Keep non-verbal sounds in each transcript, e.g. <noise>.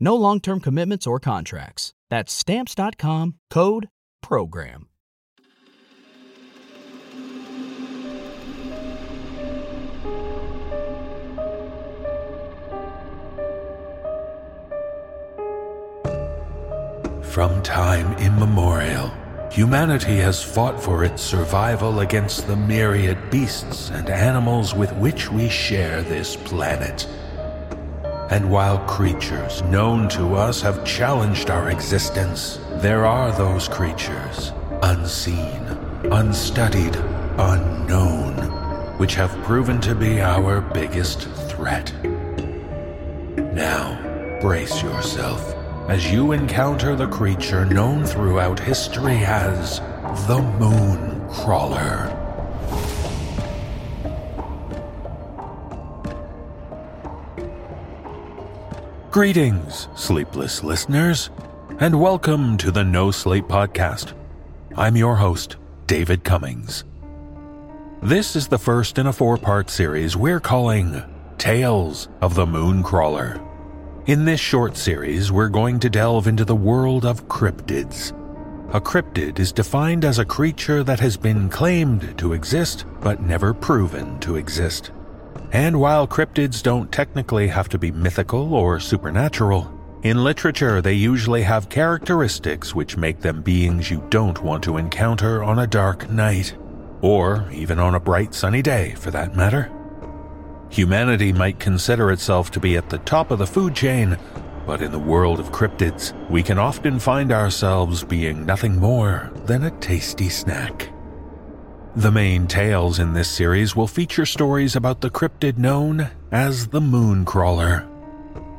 No long term commitments or contracts. That's Stamps.com code PROGRAM. From time immemorial, humanity has fought for its survival against the myriad beasts and animals with which we share this planet. And while creatures known to us have challenged our existence, there are those creatures, unseen, unstudied, unknown, which have proven to be our biggest threat. Now, brace yourself as you encounter the creature known throughout history as the Moon Crawler. Greetings, sleepless listeners, and welcome to the No Sleep Podcast. I'm your host, David Cummings. This is the first in a four part series we're calling Tales of the Moon Crawler. In this short series, we're going to delve into the world of cryptids. A cryptid is defined as a creature that has been claimed to exist but never proven to exist. And while cryptids don't technically have to be mythical or supernatural, in literature they usually have characteristics which make them beings you don't want to encounter on a dark night, or even on a bright sunny day for that matter. Humanity might consider itself to be at the top of the food chain, but in the world of cryptids, we can often find ourselves being nothing more than a tasty snack. The main tales in this series will feature stories about the cryptid known as the Mooncrawler.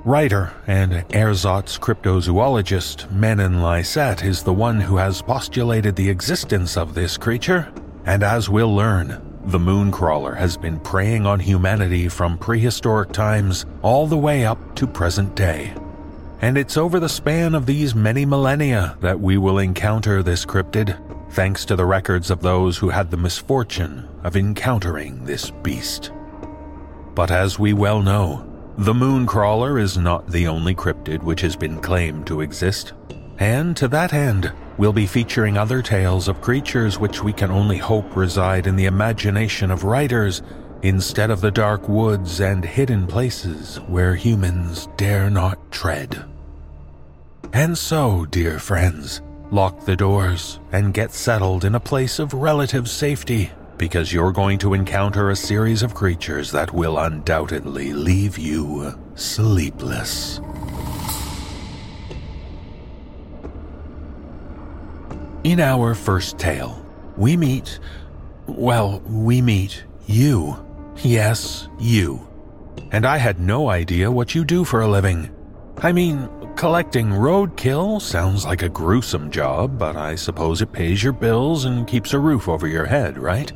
Writer and ersatz cryptozoologist Manen Lyset is the one who has postulated the existence of this creature, and as we'll learn, the Mooncrawler has been preying on humanity from prehistoric times all the way up to present day. And it's over the span of these many millennia that we will encounter this cryptid, thanks to the records of those who had the misfortune of encountering this beast. But as we well know, the moon crawler is not the only cryptid which has been claimed to exist. And to that end, we'll be featuring other tales of creatures which we can only hope reside in the imagination of writers instead of the dark woods and hidden places where humans dare not tread. And so, dear friends, lock the doors and get settled in a place of relative safety because you're going to encounter a series of creatures that will undoubtedly leave you sleepless. In our first tale, we meet, well, we meet you. Yes, you. And I had no idea what you do for a living. I mean, collecting roadkill sounds like a gruesome job, but I suppose it pays your bills and keeps a roof over your head, right?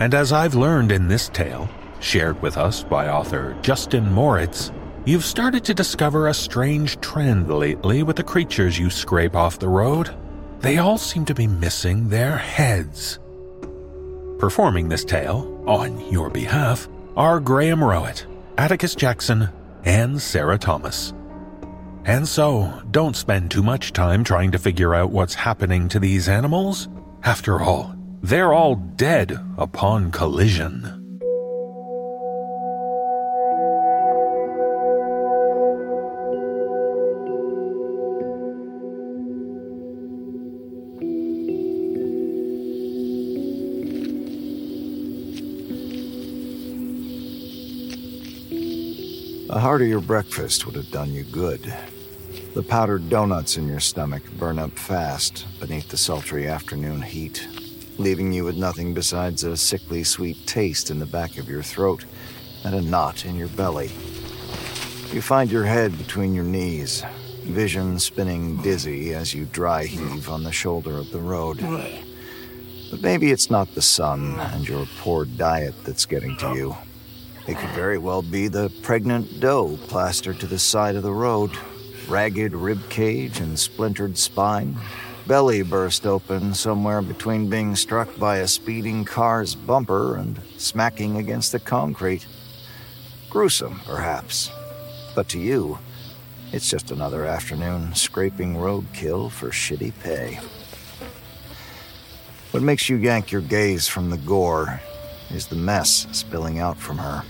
And as I've learned in this tale, shared with us by author Justin Moritz, you've started to discover a strange trend lately with the creatures you scrape off the road. They all seem to be missing their heads. Performing this tale, on your behalf, are Graham Rowat, Atticus Jackson, and Sarah Thomas. And so, don't spend too much time trying to figure out what's happening to these animals. After all, they're all dead upon collision. A heartier breakfast would have done you good. The powdered donuts in your stomach burn up fast beneath the sultry afternoon heat, leaving you with nothing besides a sickly sweet taste in the back of your throat and a knot in your belly. You find your head between your knees, vision spinning dizzy as you dry heave on the shoulder of the road. But maybe it's not the sun and your poor diet that's getting to you. It could very well be the pregnant doe plastered to the side of the road, ragged rib cage and splintered spine, belly burst open somewhere between being struck by a speeding car's bumper and smacking against the concrete. Gruesome, perhaps, but to you, it's just another afternoon scraping roadkill for shitty pay. What makes you yank your gaze from the gore is the mess spilling out from her.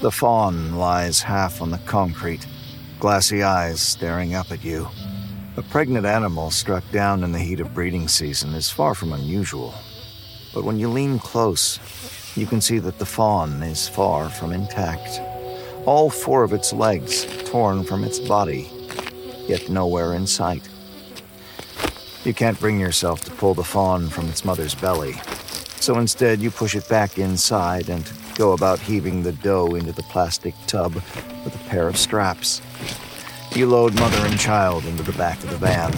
The fawn lies half on the concrete, glassy eyes staring up at you. A pregnant animal struck down in the heat of breeding season is far from unusual. But when you lean close, you can see that the fawn is far from intact. All four of its legs torn from its body, yet nowhere in sight. You can't bring yourself to pull the fawn from its mother's belly, so instead you push it back inside and go about heaving the doe into the plastic tub with a pair of straps. You load mother and child into the back of the van.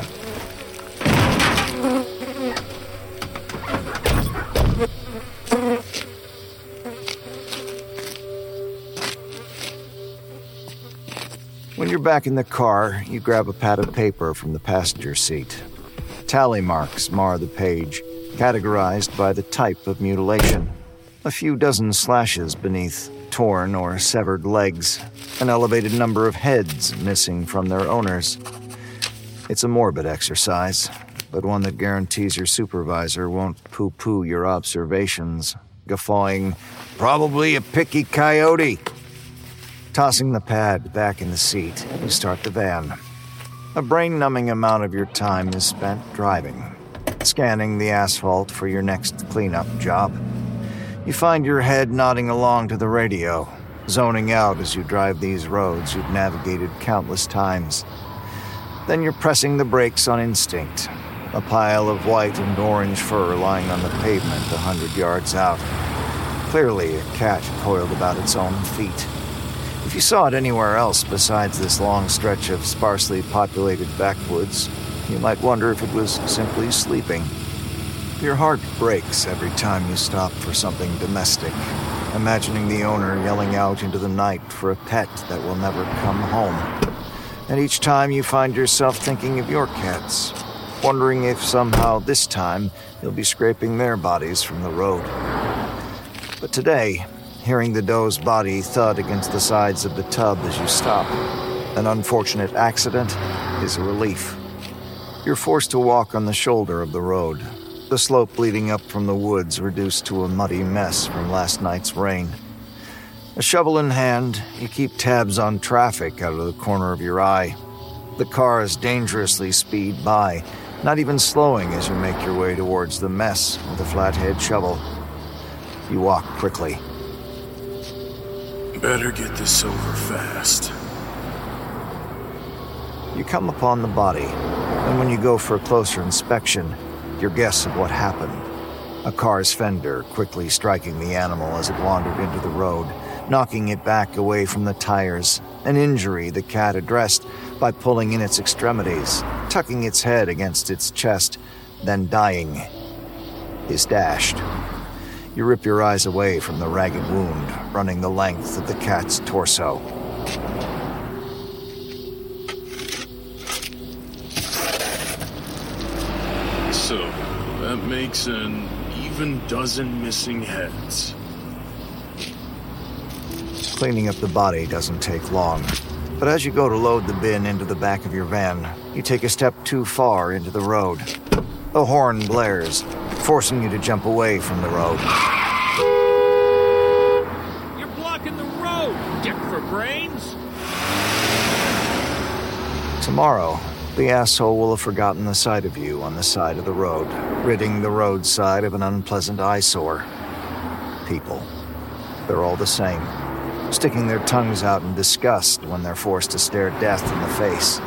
When you're back in the car, you grab a pad of paper from the passenger seat. Tally marks mar the page, categorized by the type of mutilation. A few dozen slashes beneath torn or severed legs, an elevated number of heads missing from their owners. It's a morbid exercise, but one that guarantees your supervisor won't poo poo your observations, guffawing, probably a picky coyote. Tossing the pad back in the seat, you start the van. A brain numbing amount of your time is spent driving, scanning the asphalt for your next cleanup job. You find your head nodding along to the radio, zoning out as you drive these roads you've navigated countless times. Then you're pressing the brakes on instinct, a pile of white and orange fur lying on the pavement a hundred yards out. Clearly, a cat coiled about its own feet. If you saw it anywhere else besides this long stretch of sparsely populated backwoods, you might wonder if it was simply sleeping. Your heart breaks every time you stop for something domestic, imagining the owner yelling out into the night for a pet that will never come home. And each time you find yourself thinking of your cats, wondering if somehow this time you'll be scraping their bodies from the road. But today, hearing the doe's body thud against the sides of the tub as you stop, an unfortunate accident is a relief. You're forced to walk on the shoulder of the road, the slope leading up from the woods reduced to a muddy mess from last night's rain. A shovel in hand, you keep tabs on traffic out of the corner of your eye. The cars dangerously speed by, not even slowing as you make your way towards the mess with a flathead shovel. You walk quickly. Better get this over fast. You come upon the body, and when you go for a closer inspection, your guess of what happened. A car's fender quickly striking the animal as it wandered into the road, knocking it back away from the tires, an injury the cat addressed by pulling in its extremities, tucking its head against its chest, then dying. Is dashed. You rip your eyes away from the ragged wound running the length of the cat's torso. So, that makes an even dozen missing heads. Cleaning up the body doesn't take long. But as you go to load the bin into the back of your van, you take a step too far into the road. A horn blares, forcing you to jump away from the road. You're blocking the road, dick for brains. Tomorrow, the asshole will have forgotten the sight of you on the side of the road, ridding the roadside of an unpleasant eyesore. People. They're all the same. sticking their tongues out in disgust when they're forced to stare death in the face.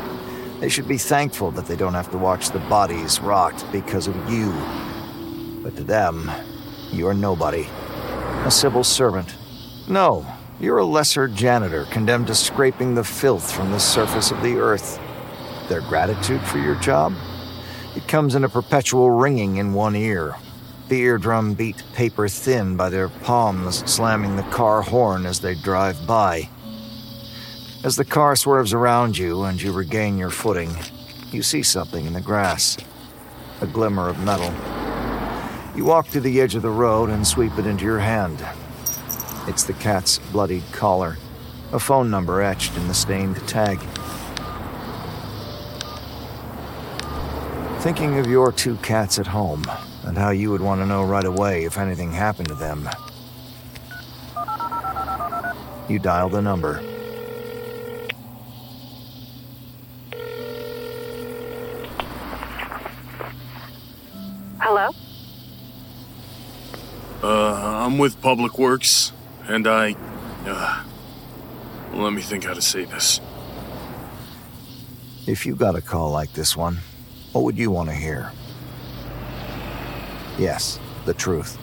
They should be thankful that they don't have to watch the bodies rot because of you. But to them, you're nobody. A civil servant. No, you're a lesser janitor condemned to scraping the filth from the surface of the earth. Their gratitude for your job? It comes in a perpetual ringing in one ear. The eardrum beat paper thin by their palms slamming the car horn as they drive by. As the car swerves around you and you regain your footing, you see something in the grass a glimmer of metal. You walk to the edge of the road and sweep it into your hand. It's the cat's bloodied collar, a phone number etched in the stained tag. Thinking of your two cats at home and how you would want to know right away if anything happened to them. You dial the number. Hello? Uh, I'm with Public Works, and I. Uh, let me think how to say this. If you got a call like this one, what would you want to hear? Yes, the truth.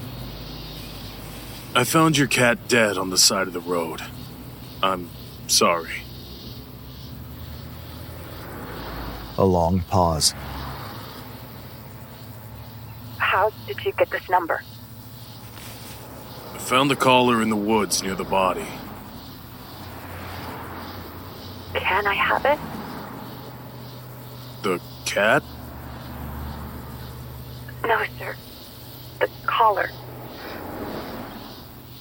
I found your cat dead on the side of the road. I'm sorry. A long pause. How did you get this number? I found the collar in the woods near the body. Can I have it? The cat? No, sir. The collar.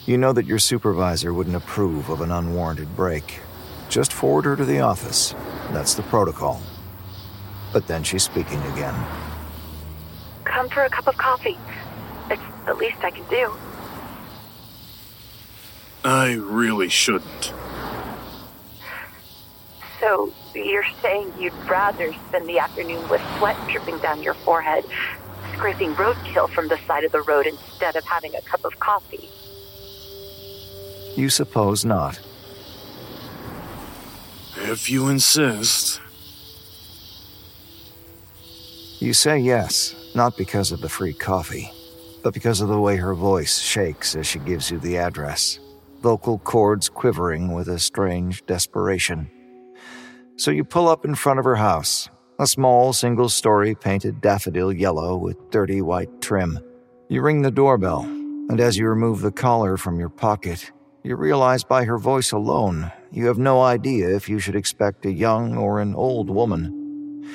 You know that your supervisor wouldn't approve of an unwarranted break. Just forward her to the office. That's the protocol. But then she's speaking again. Come for a cup of coffee. It's the least I can do. I really shouldn't. So, you're saying you'd rather spend the afternoon with sweat dripping down your forehead, scraping roadkill from the side of the road instead of having a cup of coffee? You suppose not. If you insist. You say yes, not because of the free coffee, but because of the way her voice shakes as she gives you the address, vocal cords quivering with a strange desperation. So you pull up in front of her house, a small single story painted daffodil yellow with dirty white trim. You ring the doorbell, and as you remove the collar from your pocket, you realize by her voice alone you have no idea if you should expect a young or an old woman.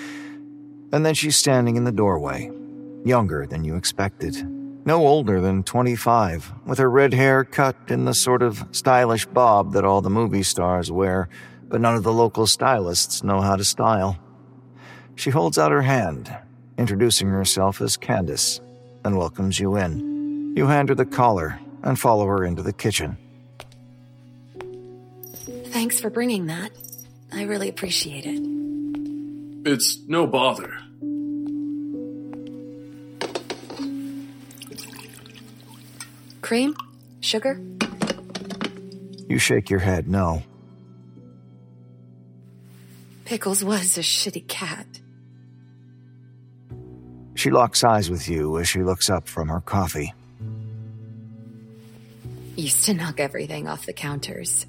And then she's standing in the doorway, younger than you expected. No older than 25, with her red hair cut in the sort of stylish bob that all the movie stars wear, but none of the local stylists know how to style. She holds out her hand, introducing herself as Candace, and welcomes you in. You hand her the collar and follow her into the kitchen. Thanks for bringing that. I really appreciate it. It's no bother. Cream? Sugar? You shake your head no. Pickles was a shitty cat. She locks eyes with you as she looks up from her coffee. Used to knock everything off the counters.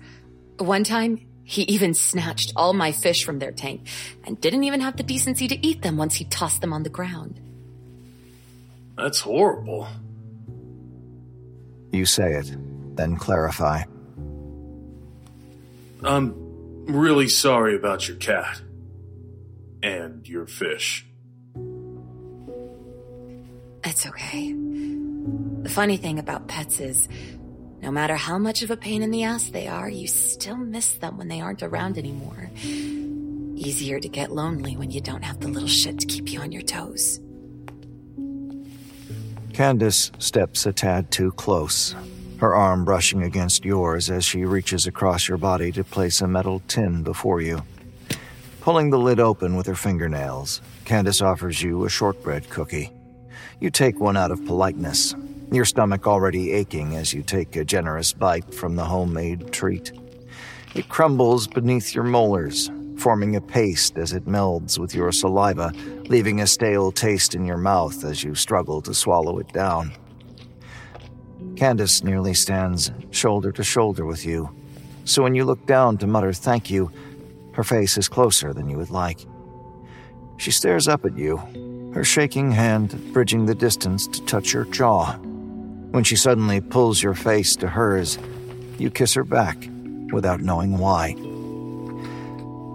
One time, he even snatched all my fish from their tank and didn't even have the decency to eat them once he tossed them on the ground. That's horrible. You say it, then clarify. I'm really sorry about your cat. And your fish. It's okay. The funny thing about pets is, no matter how much of a pain in the ass they are, you still miss them when they aren't around anymore. Easier to get lonely when you don't have the little shit to keep you on your toes. Candace steps a tad too close, her arm brushing against yours as she reaches across your body to place a metal tin before you. Pulling the lid open with her fingernails, Candace offers you a shortbread cookie. You take one out of politeness, your stomach already aching as you take a generous bite from the homemade treat. It crumbles beneath your molars, forming a paste as it melds with your saliva, leaving a stale taste in your mouth as you struggle to swallow it down. Candace nearly stands shoulder to shoulder with you, so when you look down to mutter thank you, her face is closer than you would like. She stares up at you, her shaking hand bridging the distance to touch your jaw. When she suddenly pulls your face to hers, you kiss her back without knowing why.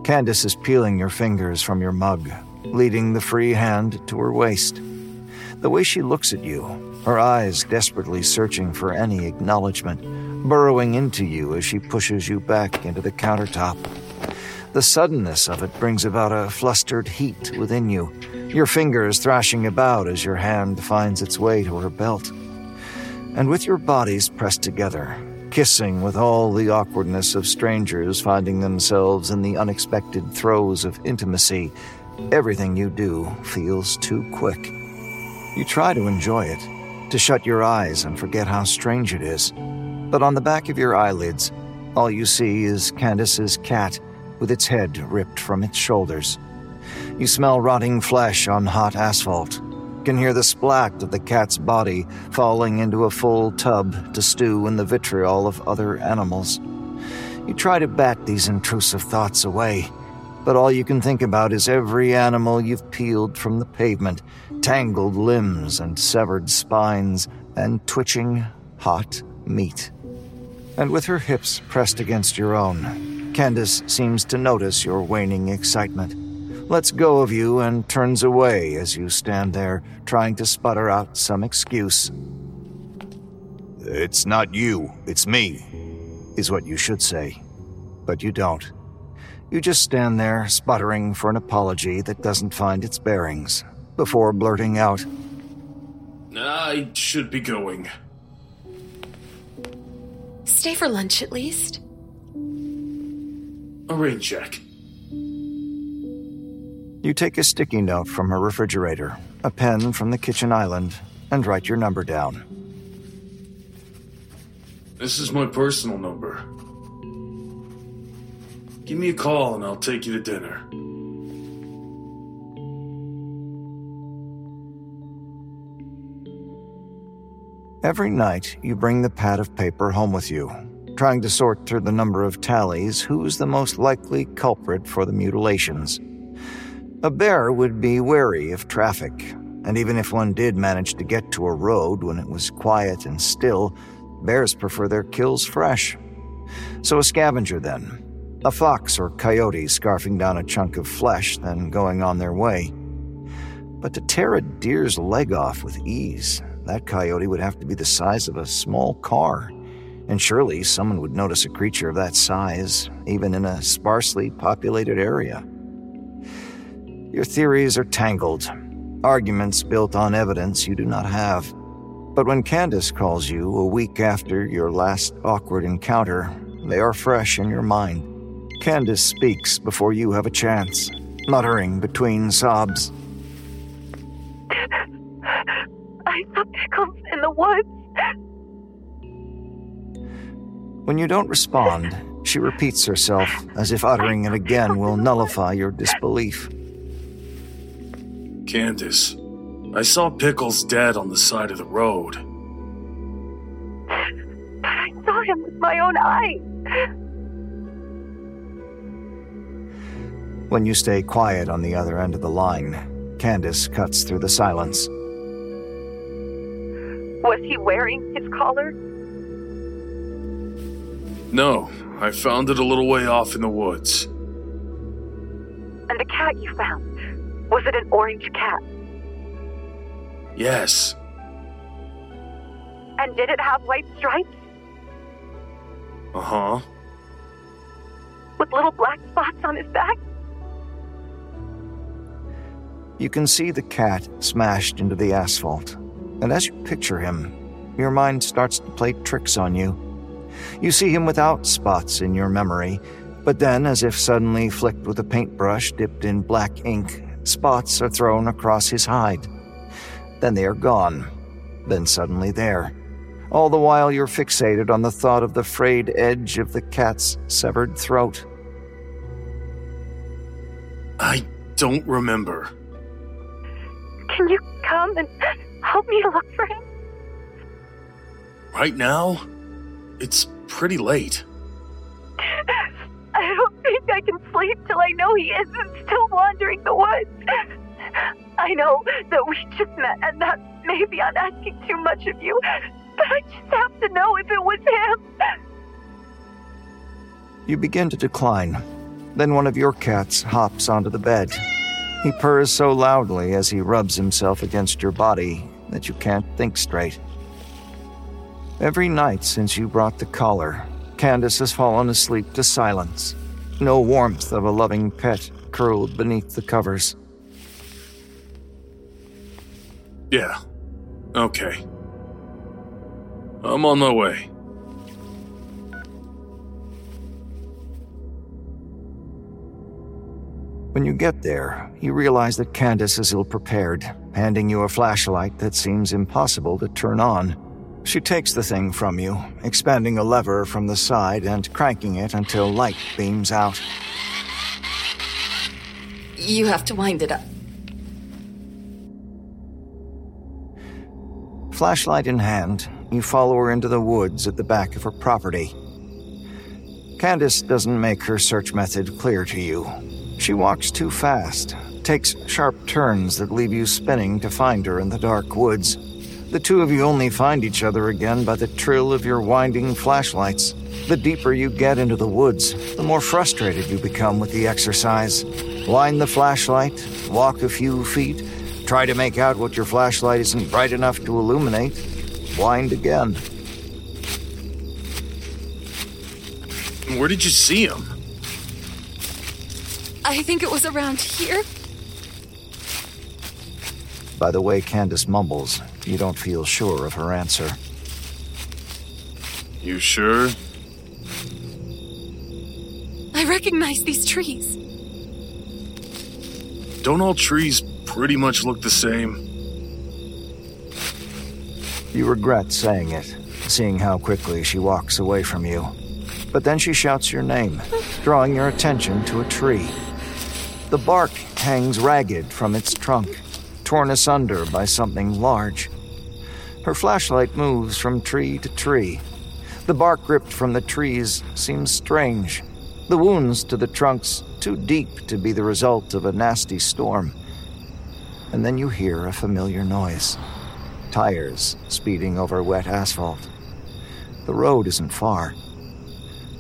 Candace is peeling your fingers from your mug, leading the free hand to her waist. The way she looks at you, her eyes desperately searching for any acknowledgement, burrowing into you as she pushes you back into the countertop. The suddenness of it brings about a flustered heat within you, your fingers thrashing about as your hand finds its way to her belt. And with your bodies pressed together, kissing with all the awkwardness of strangers finding themselves in the unexpected throes of intimacy, everything you do feels too quick. You try to enjoy it, to shut your eyes and forget how strange it is. But on the back of your eyelids, all you see is Candace's cat with its head ripped from its shoulders. You smell rotting flesh on hot asphalt, can hear the splat of the cat's body falling into a full tub to stew in the vitriol of other animals. You try to bat these intrusive thoughts away, but all you can think about is every animal you've peeled from the pavement, tangled limbs and severed spines, and twitching, hot meat. And with her hips pressed against your own, Candace seems to notice your waning excitement lets go of you and turns away as you stand there trying to sputter out some excuse. It's not you, it's me, is what you should say. But you don't. You just stand there sputtering for an apology that doesn't find its bearings before blurting out, I should be going. Stay for lunch at least. A rain check. You take a sticky note from her refrigerator, a pen from the kitchen island, and write your number down. This is my personal number. Give me a call and I'll take you to dinner. Every night, you bring the pad of paper home with you, trying to sort through the number of tallies who's the most likely culprit for the mutilations. A bear would be wary of traffic, and even if one did manage to get to a road when it was quiet and still, bears prefer their kills fresh. So a scavenger then. A fox or coyote scarfing down a chunk of flesh, then going on their way. But to tear a deer's leg off with ease, that coyote would have to be the size of a small car. And surely someone would notice a creature of that size, even in a sparsely populated area. Your theories are tangled, arguments built on evidence you do not have. But when Candace calls you a week after your last awkward encounter, they are fresh in your mind. Candace speaks before you have a chance, muttering between sobs. I saw Pickles in the woods. When you don't respond, she repeats herself as if uttering it again will nullify your disbelief. Candace, I saw Pickles dead on the side of the road. I saw him with my own eyes. When you stay quiet on the other end of the line, Candace cuts through the silence. Was he wearing his collar? No, I found it a little way off in the woods. And the cat you found, was it an orange cat? Yes, And did it have white stripes uh huh. with little black spots on his back? You can see the cat smashed into the asphalt, and as you picture him, your mind starts to play tricks on you. You see him without spots in your memory, but then, as if suddenly flicked with a paintbrush dipped in black ink, spots are thrown across his hide. Then they are gone, then suddenly there. All the while, you're fixated on the thought of the frayed edge of the cat's severed throat. I don't remember. Can you come and help me look for him? Right now, it's pretty late. I don't think I can sleep till I know he isn't still wandering the woods. I know that we just met, and that maybe I'm asking too much of you, but I just have to know if it was him. You begin to decline. Then one of your cats hops onto the bed. He purrs so loudly as he rubs himself against your body that you can't think straight. Every night since you brought the collar, Candace has fallen asleep to silence. No warmth of a loving pet curled beneath the covers. Yeah. Okay. I'm on my way. When you get there, you realize that Candace is ill prepared, handing you a flashlight that seems impossible to turn on. She takes the thing from you, expanding a lever from the side and cranking it until light beams out. You have to wind it up. Flashlight in hand, you follow her into the woods at the back of her property. Candace doesn't make her search method clear to you. She walks too fast, takes sharp turns that leave you spinning to find her in the dark woods. The two of you only find each other again by the trill of your winding flashlights. The deeper you get into the woods, the more frustrated you become with the exercise. Wind the flashlight, walk a few feet, try to make out what your flashlight isn't bright enough to illuminate, wind again. Where did you see him? I think it was around here. By the way Candace mumbles, you don't feel sure of her answer. You sure? I recognize these trees. Don't all trees pretty much look the same? You regret saying it, seeing how quickly she walks away from you. But then she shouts your name, drawing your attention to a tree. The bark hangs ragged from its trunk, torn asunder by something large. Her flashlight moves from tree to tree. The bark ripped from the trees seems strange. The wounds to the trunks too deep to be the result of a nasty storm. And then you hear a familiar noise tires speeding over wet asphalt. The road isn't far.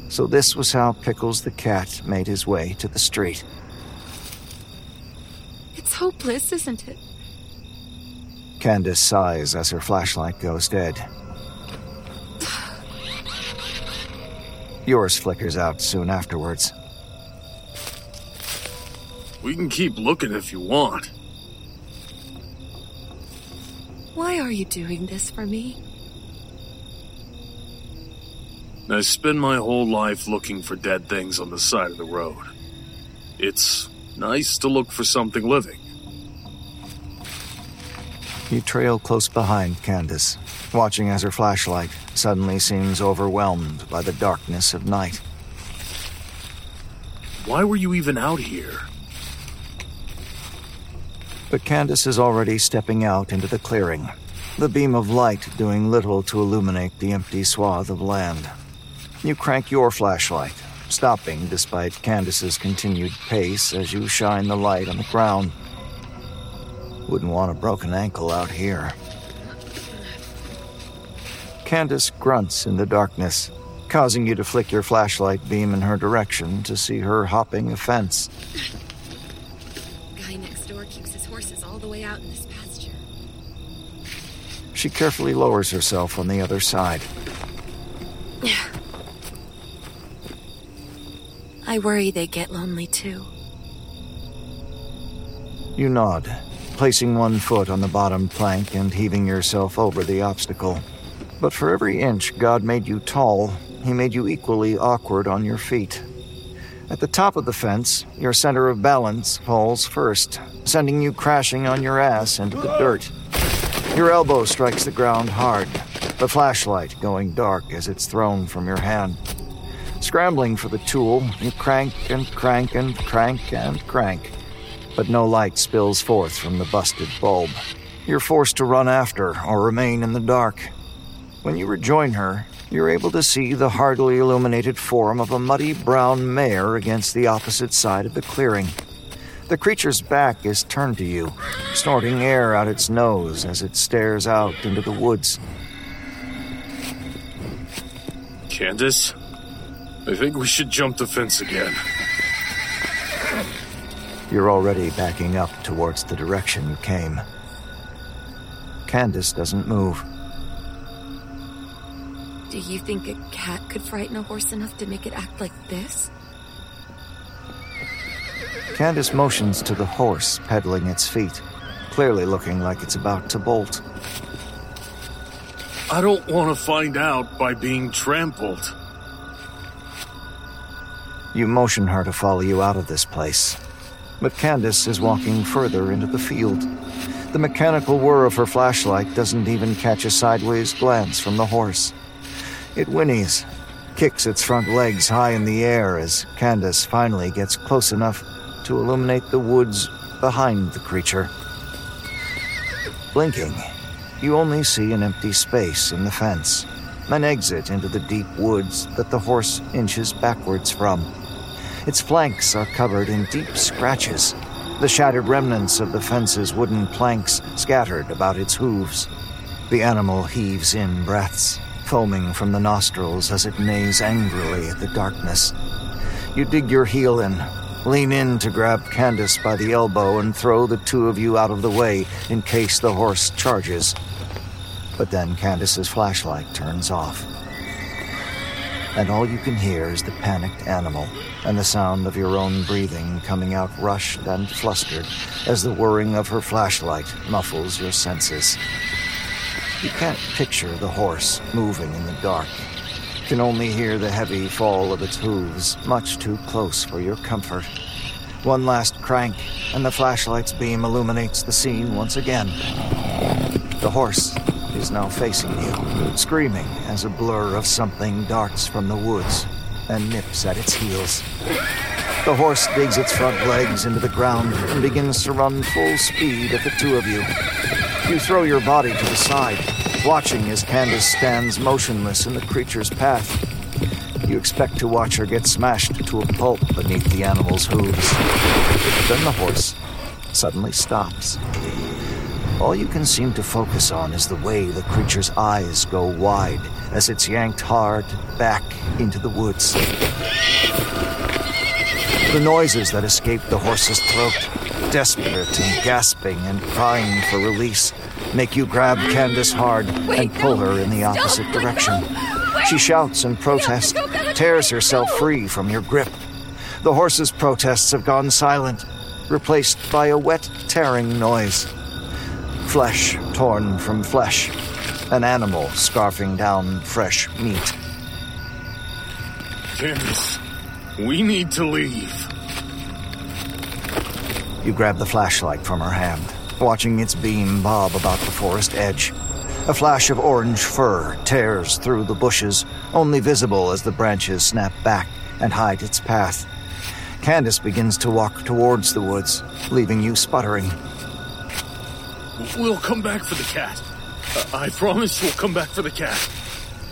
So, this was how Pickles the cat made his way to the street. It's hopeless, isn't it? Candace sighs as her flashlight goes dead. Yours flickers out soon afterwards. We can keep looking if you want. Why are you doing this for me? I spend my whole life looking for dead things on the side of the road. It's nice to look for something living. You trail close behind Candace, watching as her flashlight suddenly seems overwhelmed by the darkness of night. Why were you even out here? But Candace is already stepping out into the clearing, the beam of light doing little to illuminate the empty swath of land. You crank your flashlight, stopping despite Candace's continued pace as you shine the light on the ground. Wouldn't want a broken ankle out here. Candace grunts in the darkness, causing you to flick your flashlight beam in her direction to see her hopping a fence. Guy next door keeps his horses all the way out in this pasture. She carefully lowers herself on the other side. I worry they get lonely too. You nod, placing one foot on the bottom plank and heaving yourself over the obstacle. But for every inch God made you tall, He made you equally awkward on your feet. At the top of the fence, your center of balance falls first, sending you crashing on your ass into the dirt. Your elbow strikes the ground hard. the flashlight going dark as it's thrown from your hand. Scrambling for the tool, you crank and crank and crank and crank, but no light spills forth from the busted bulb. You're forced to run after or remain in the dark. When you rejoin her, you're able to see the hardly illuminated form of a muddy brown mare against the opposite side of the clearing. The creature's back is turned to you, snorting air out its nose as it stares out into the woods. Candace, I think we should jump the fence again. You're already backing up towards the direction you came. Candace doesn't move. Do you think a cat could frighten a horse enough to make it act like this? Candace motions to the horse, pedaling its feet, clearly looking like it's about to bolt. I don't want to find out by being trampled. You motion her to follow you out of this place. But Candace is walking further into the field. The mechanical whir of her flashlight doesn't even catch a sideways glance from the horse. It whinnies, kicks its front legs high in the air as Candace finally gets close enough to illuminate the woods behind the creature. Blinking, you only see an empty space in the fence, an exit into the deep woods that the horse inches backwards from. Its flanks are covered in deep scratches, the shattered remnants of the fence's wooden planks scattered about its hooves. The animal heaves in breaths, foaming from the nostrils as it neighs angrily at the darkness. You dig your heel in, lean in to grab Candace by the elbow, and throw the two of you out of the way in case the horse charges. But then Candace's flashlight turns off. And all you can hear is the panicked animal and the sound of your own breathing coming out rushed and flustered as the whirring of her flashlight muffles your senses. You can't picture the horse moving in the dark. You can only hear the heavy fall of its hooves, much too close for your comfort. One last crank, and the flashlight's beam illuminates the scene once again. The horse is now facing you, screaming as a blur of something darts from the woods and nips at its heels. The horse digs its front legs into the ground and begins to run full speed at the two of you. You throw your body to the side, watching as Candace stands motionless in the creature's path. You expect to watch her get smashed to a pulp beneath the animal's hooves. Then the horse suddenly stops. All you can seem to focus on is the way the creature's eyes go wide as it's yanked hard back into the woods. The noises that escape the horse's throat, desperate and gasping and crying for release, make you grab Candace hard and pull her in the opposite direction. She shouts and protests, tears herself free from your grip. The horse's protests have gone silent, replaced by a wet, tearing noise. Flesh torn from flesh, an animal scarfing down fresh meat. Candace, we need to leave. You grab the flashlight from her hand, watching its beam bob about the forest edge. A flash of orange fur tears through the bushes, only visible as the branches snap back and hide its path. Candace begins to walk towards the woods, leaving you sputtering. We'll come back for the cat. I promise we'll come back for the cat.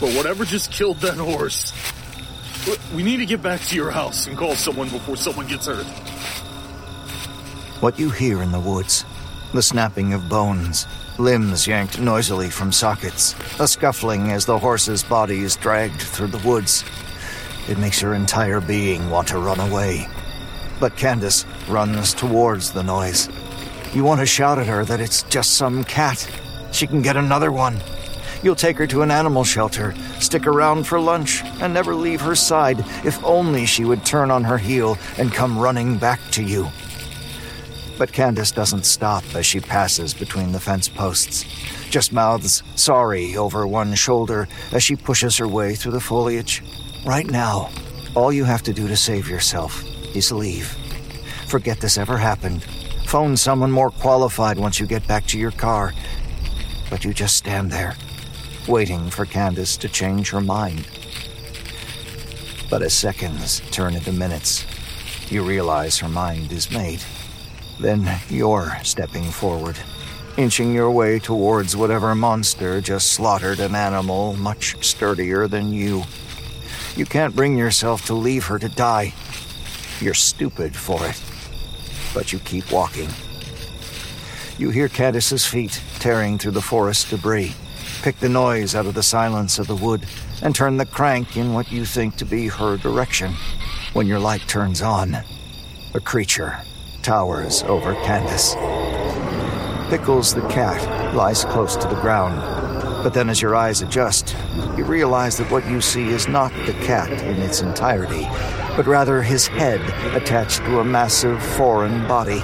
But whatever just killed that horse. We need to get back to your house and call someone before someone gets hurt. What you hear in the woods the snapping of bones, limbs yanked noisily from sockets, a scuffling as the horse's body is dragged through the woods. It makes your entire being want to run away. But Candace runs towards the noise. You want to shout at her that it's just some cat. She can get another one. You'll take her to an animal shelter, stick around for lunch, and never leave her side if only she would turn on her heel and come running back to you. But Candace doesn't stop as she passes between the fence posts, just mouths sorry over one shoulder as she pushes her way through the foliage. Right now, all you have to do to save yourself is leave. Forget this ever happened. Phone someone more qualified once you get back to your car. But you just stand there, waiting for Candace to change her mind. But as seconds turn into minutes, you realize her mind is made. Then you're stepping forward, inching your way towards whatever monster just slaughtered an animal much sturdier than you. You can't bring yourself to leave her to die. You're stupid for it. But you keep walking. You hear Candace's feet tearing through the forest debris, pick the noise out of the silence of the wood, and turn the crank in what you think to be her direction. When your light turns on, a creature towers over Candace. Pickles the cat lies close to the ground, but then as your eyes adjust, you realize that what you see is not the cat in its entirety, but rather his head attached to a massive foreign body.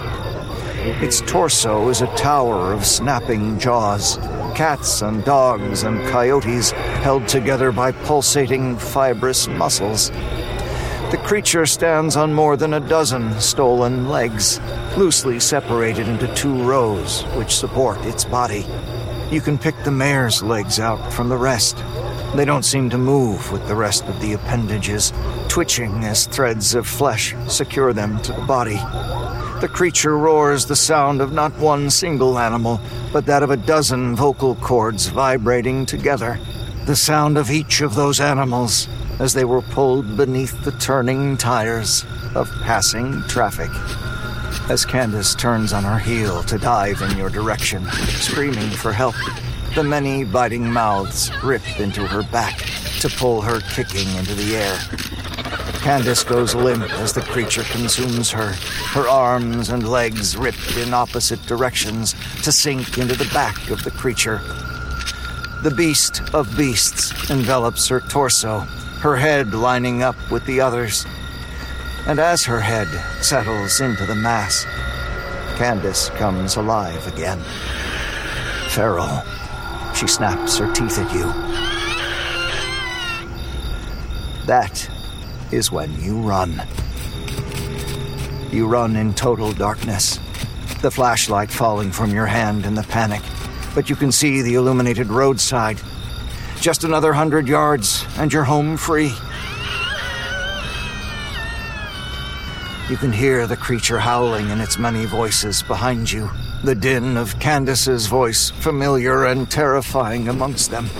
Its torso is a tower of snapping jaws, cats and dogs and coyotes held together by pulsating fibrous muscles. The creature stands on more than a dozen stolen legs, loosely separated into two rows which support its body. You can pick the mare's legs out from the rest. They don't seem to move with the rest of the appendages, twitching as threads of flesh secure them to the body. The creature roars the sound of not one single animal, but that of a dozen vocal cords vibrating together. The sound of each of those animals as they were pulled beneath the turning tires of passing traffic. As Candace turns on her heel to dive in your direction, screaming for help, the many biting mouths rip into her back to pull her kicking into the air. Candace goes limp as the creature consumes her, her arms and legs ripped in opposite directions to sink into the back of the creature. The beast of beasts envelops her torso, her head lining up with the others. And as her head settles into the mass, Candace comes alive again. Feral, she snaps her teeth at you. That is when you run. You run in total darkness, the flashlight falling from your hand in the panic, but you can see the illuminated roadside. Just another hundred yards, and you're home free. You can hear the creature howling in its many voices behind you, the din of Candace's voice familiar and terrifying amongst them.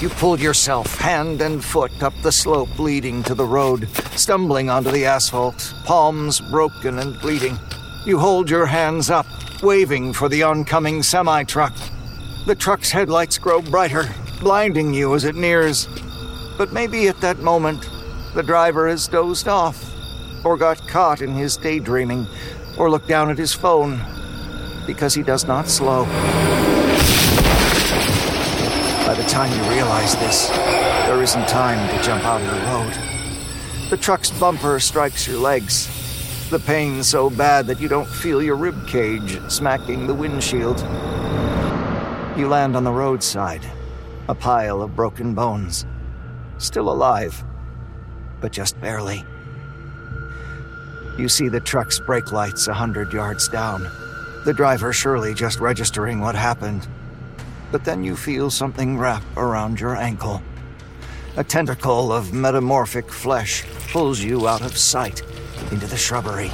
You pull yourself hand and foot up the slope leading to the road, stumbling onto the asphalt, palms broken and bleeding. You hold your hands up, waving for the oncoming semi truck. The truck's headlights grow brighter, blinding you as it nears. But maybe at that moment, the driver has dozed off, or got caught in his daydreaming, or looked down at his phone, because he does not slow. By the time you realize this, there isn't time to jump out of the road. The truck's bumper strikes your legs. The pain so bad that you don't feel your rib cage smacking the windshield. You land on the roadside, a pile of broken bones. Still alive, but just barely. You see the truck's brake lights a hundred yards down. The driver surely just registering what happened but then you feel something wrap around your ankle. A tentacle of metamorphic flesh pulls you out of sight into the shrubbery.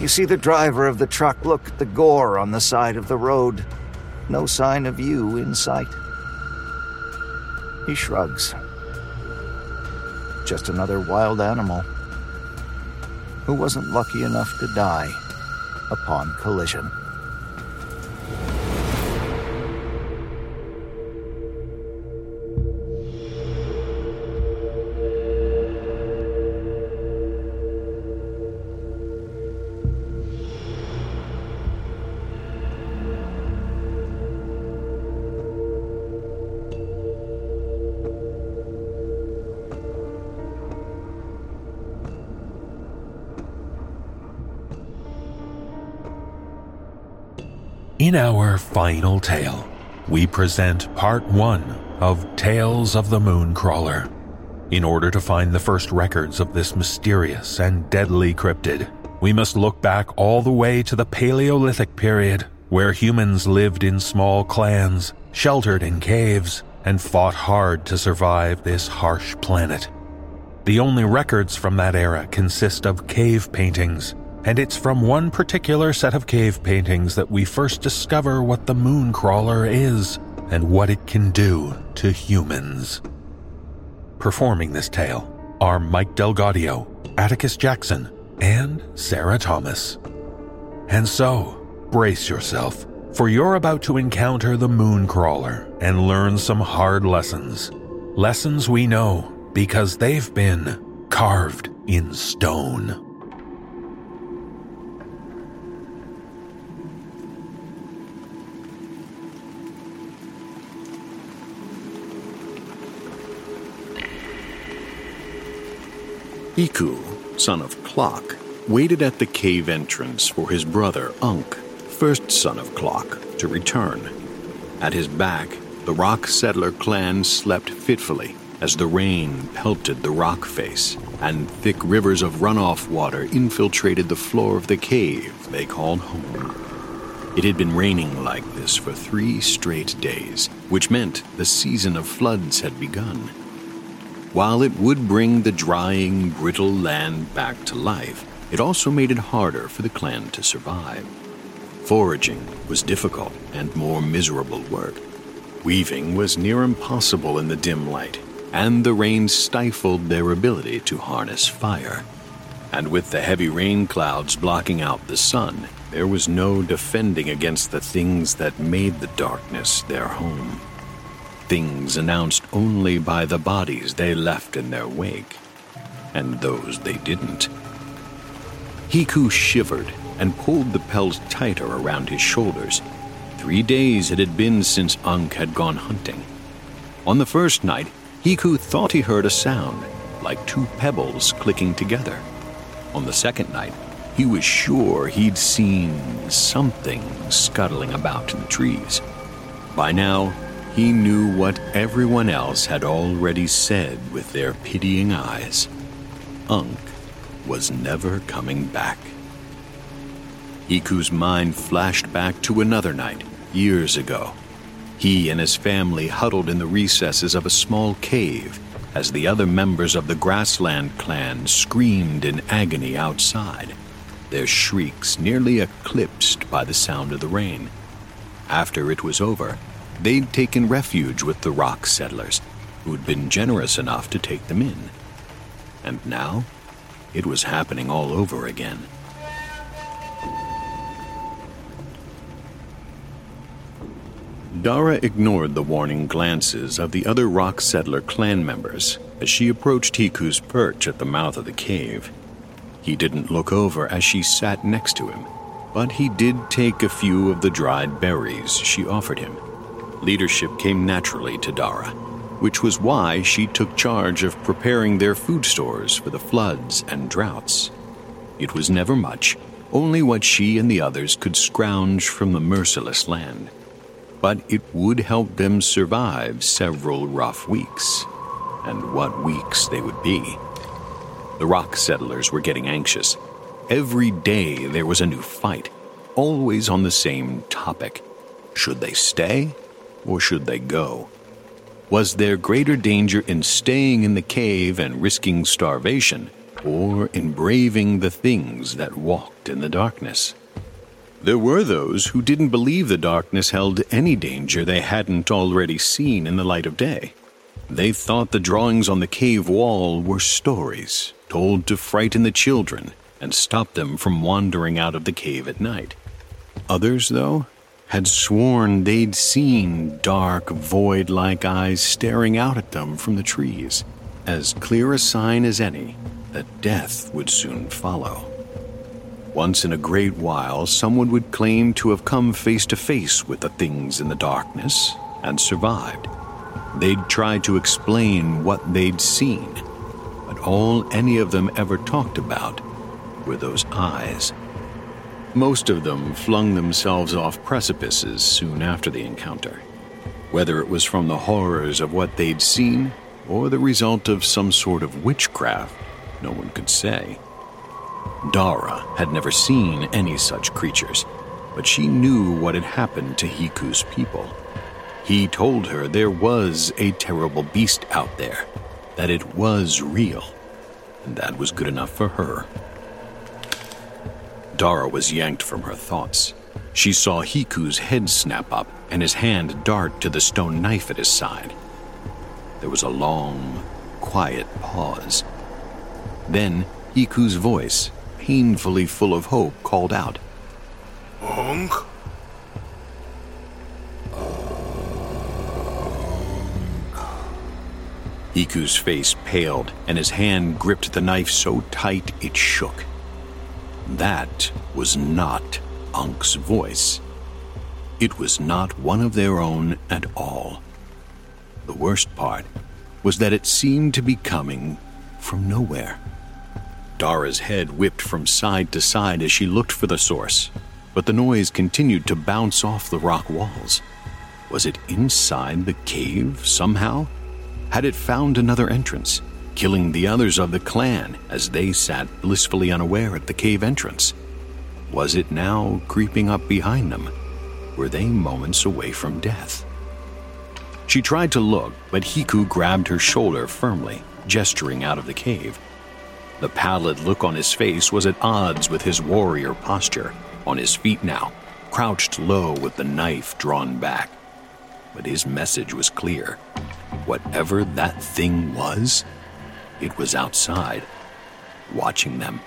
You see the driver of the truck look at the gore on the side of the road. No sign of you in sight. He shrugs. Just another wild animal who wasn't lucky enough to die upon collision. In our final tale, we present part one of Tales of the Mooncrawler. In order to find the first records of this mysterious and deadly cryptid, we must look back all the way to the Paleolithic period, where humans lived in small clans, sheltered in caves, and fought hard to survive this harsh planet. The only records from that era consist of cave paintings, and it's from one particular set of cave paintings that we first discover what the Mooncrawler is and what it can do to humans. Performing this tale are Mike DelGaudio, Atticus Jackson, and Sarah Thomas. And so, brace yourself, for you're about to encounter the Mooncrawler and learn some hard lessons. Lessons we know because they've been carved in stone. Heekoo, son of Clock, waited at the cave entrance for his brother Unk, first son of Clock, to return. At his back, the rock settler clan slept fitfully as the rain pelted the rock face and thick rivers of runoff water infiltrated the floor of the cave they called home. It had been raining like this for three straight days, which meant the season of floods had begun. While it would bring the drying, brittle land back to life, it also made it harder for the clan to survive. Foraging was difficult and more miserable work. Weaving was near impossible in the dim light, and the rain stifled their ability to harness fire. And with the heavy rain clouds blocking out the sun, there was no defending against the things that made the darkness their home things announced only by the bodies they left in their wake, and those they didn't. Heekoo shivered and pulled the pelt tighter around his shoulders. Three days it had been since Unk had gone hunting. On the first night, Heekoo thought he heard a sound, like two pebbles clicking together. On the second night, he was sure he'd seen something scuttling about in the trees. By now, he knew what everyone else had already said with their pitying eyes. Unk was never coming back. Heekoo's mind flashed back to another night, years ago. He and his family huddled in the recesses of a small cave as the other members of the Grassland clan screamed in agony outside, their shrieks nearly eclipsed by the sound of the rain. After it was over, they'd taken refuge with the rock settlers, who'd been generous enough to take them in. And now, it was happening all over again. Daarha ignored the warning glances of the other rock settler clan members as she approached Heekoo's perch at the mouth of the cave. He didn't look over as she sat next to him, but he did take a few of the dried berries she offered him leadership came naturally to Daarha, which was why she took charge of preparing their food stores for the floods and droughts. It was never much, only what she and the others could scrounge from the merciless land. But it would help them survive several rough weeks. And what weeks they would be. The rock settlers were getting anxious. Every day there was a new fight, always on the same topic. Should they stay or should they go? Was there greater danger in staying in the cave and risking starvation, or in braving the things that walked in the darkness? There were those who didn't believe the darkness held any danger they hadn't already seen in the light of day. They thought the drawings on the cave wall were stories told to frighten the children and stop them from wandering out of the cave at night. Others, though, had sworn they'd seen dark, void like eyes staring out at them from the trees, as clear a sign as any that death would soon follow. Once in a great while, someone would claim to have come face to face with the things in the darkness and survived. They'd try to explain what they'd seen, but all any of them ever talked about were those eyes most of them flung themselves off precipices soon after the encounter, whether it was from the horrors of what they'd seen or the result of some sort of witchcraft, no one could say. Daarha had never seen any such creatures, but she knew what had happened to Heekoo's people. He told her there was a terrible beast out there, that it was real, and that was good enough for her. Daarha was yanked from her thoughts. She saw Heekoo's head snap up and his hand dart to the stone knife at his side. There was a long, quiet pause. Then Heekoo's voice, painfully full of hope, called out, Hunk? Heekoo's face paled and his hand gripped the knife so tight it shook. That was not Unk's voice. It was not one of their own at all. The worst part was that it seemed to be coming from nowhere. Daarha's head whipped from side to side as she looked for the source, but the noise continued to bounce off the rock walls. Was it inside the cave somehow? Had it found another entrance, killing the others of the clan as they sat blissfully unaware at the cave entrance? Was it now creeping up behind them? Were they moments away from death? She tried to look, but Heekoo grabbed her shoulder firmly, gesturing out of the cave. The pallid look on his face was at odds with his warrior posture, on his feet now, crouched low with the knife drawn back. But his message was clear. Whatever that thing was, it was outside, watching them.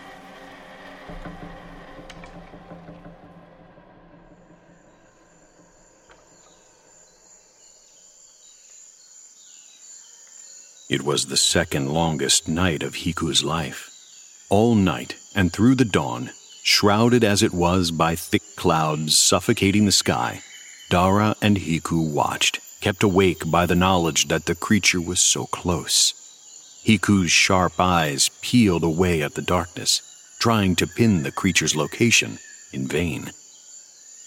It was the second longest night of Heekoo's life. All night and through the dawn, shrouded as it was by thick clouds suffocating the sky, Daarha and Heekoo watched, kept awake by the knowledge that the creature was so close. Heekoo's sharp eyes peeled away at the darkness, trying to pin the creature's location in vain.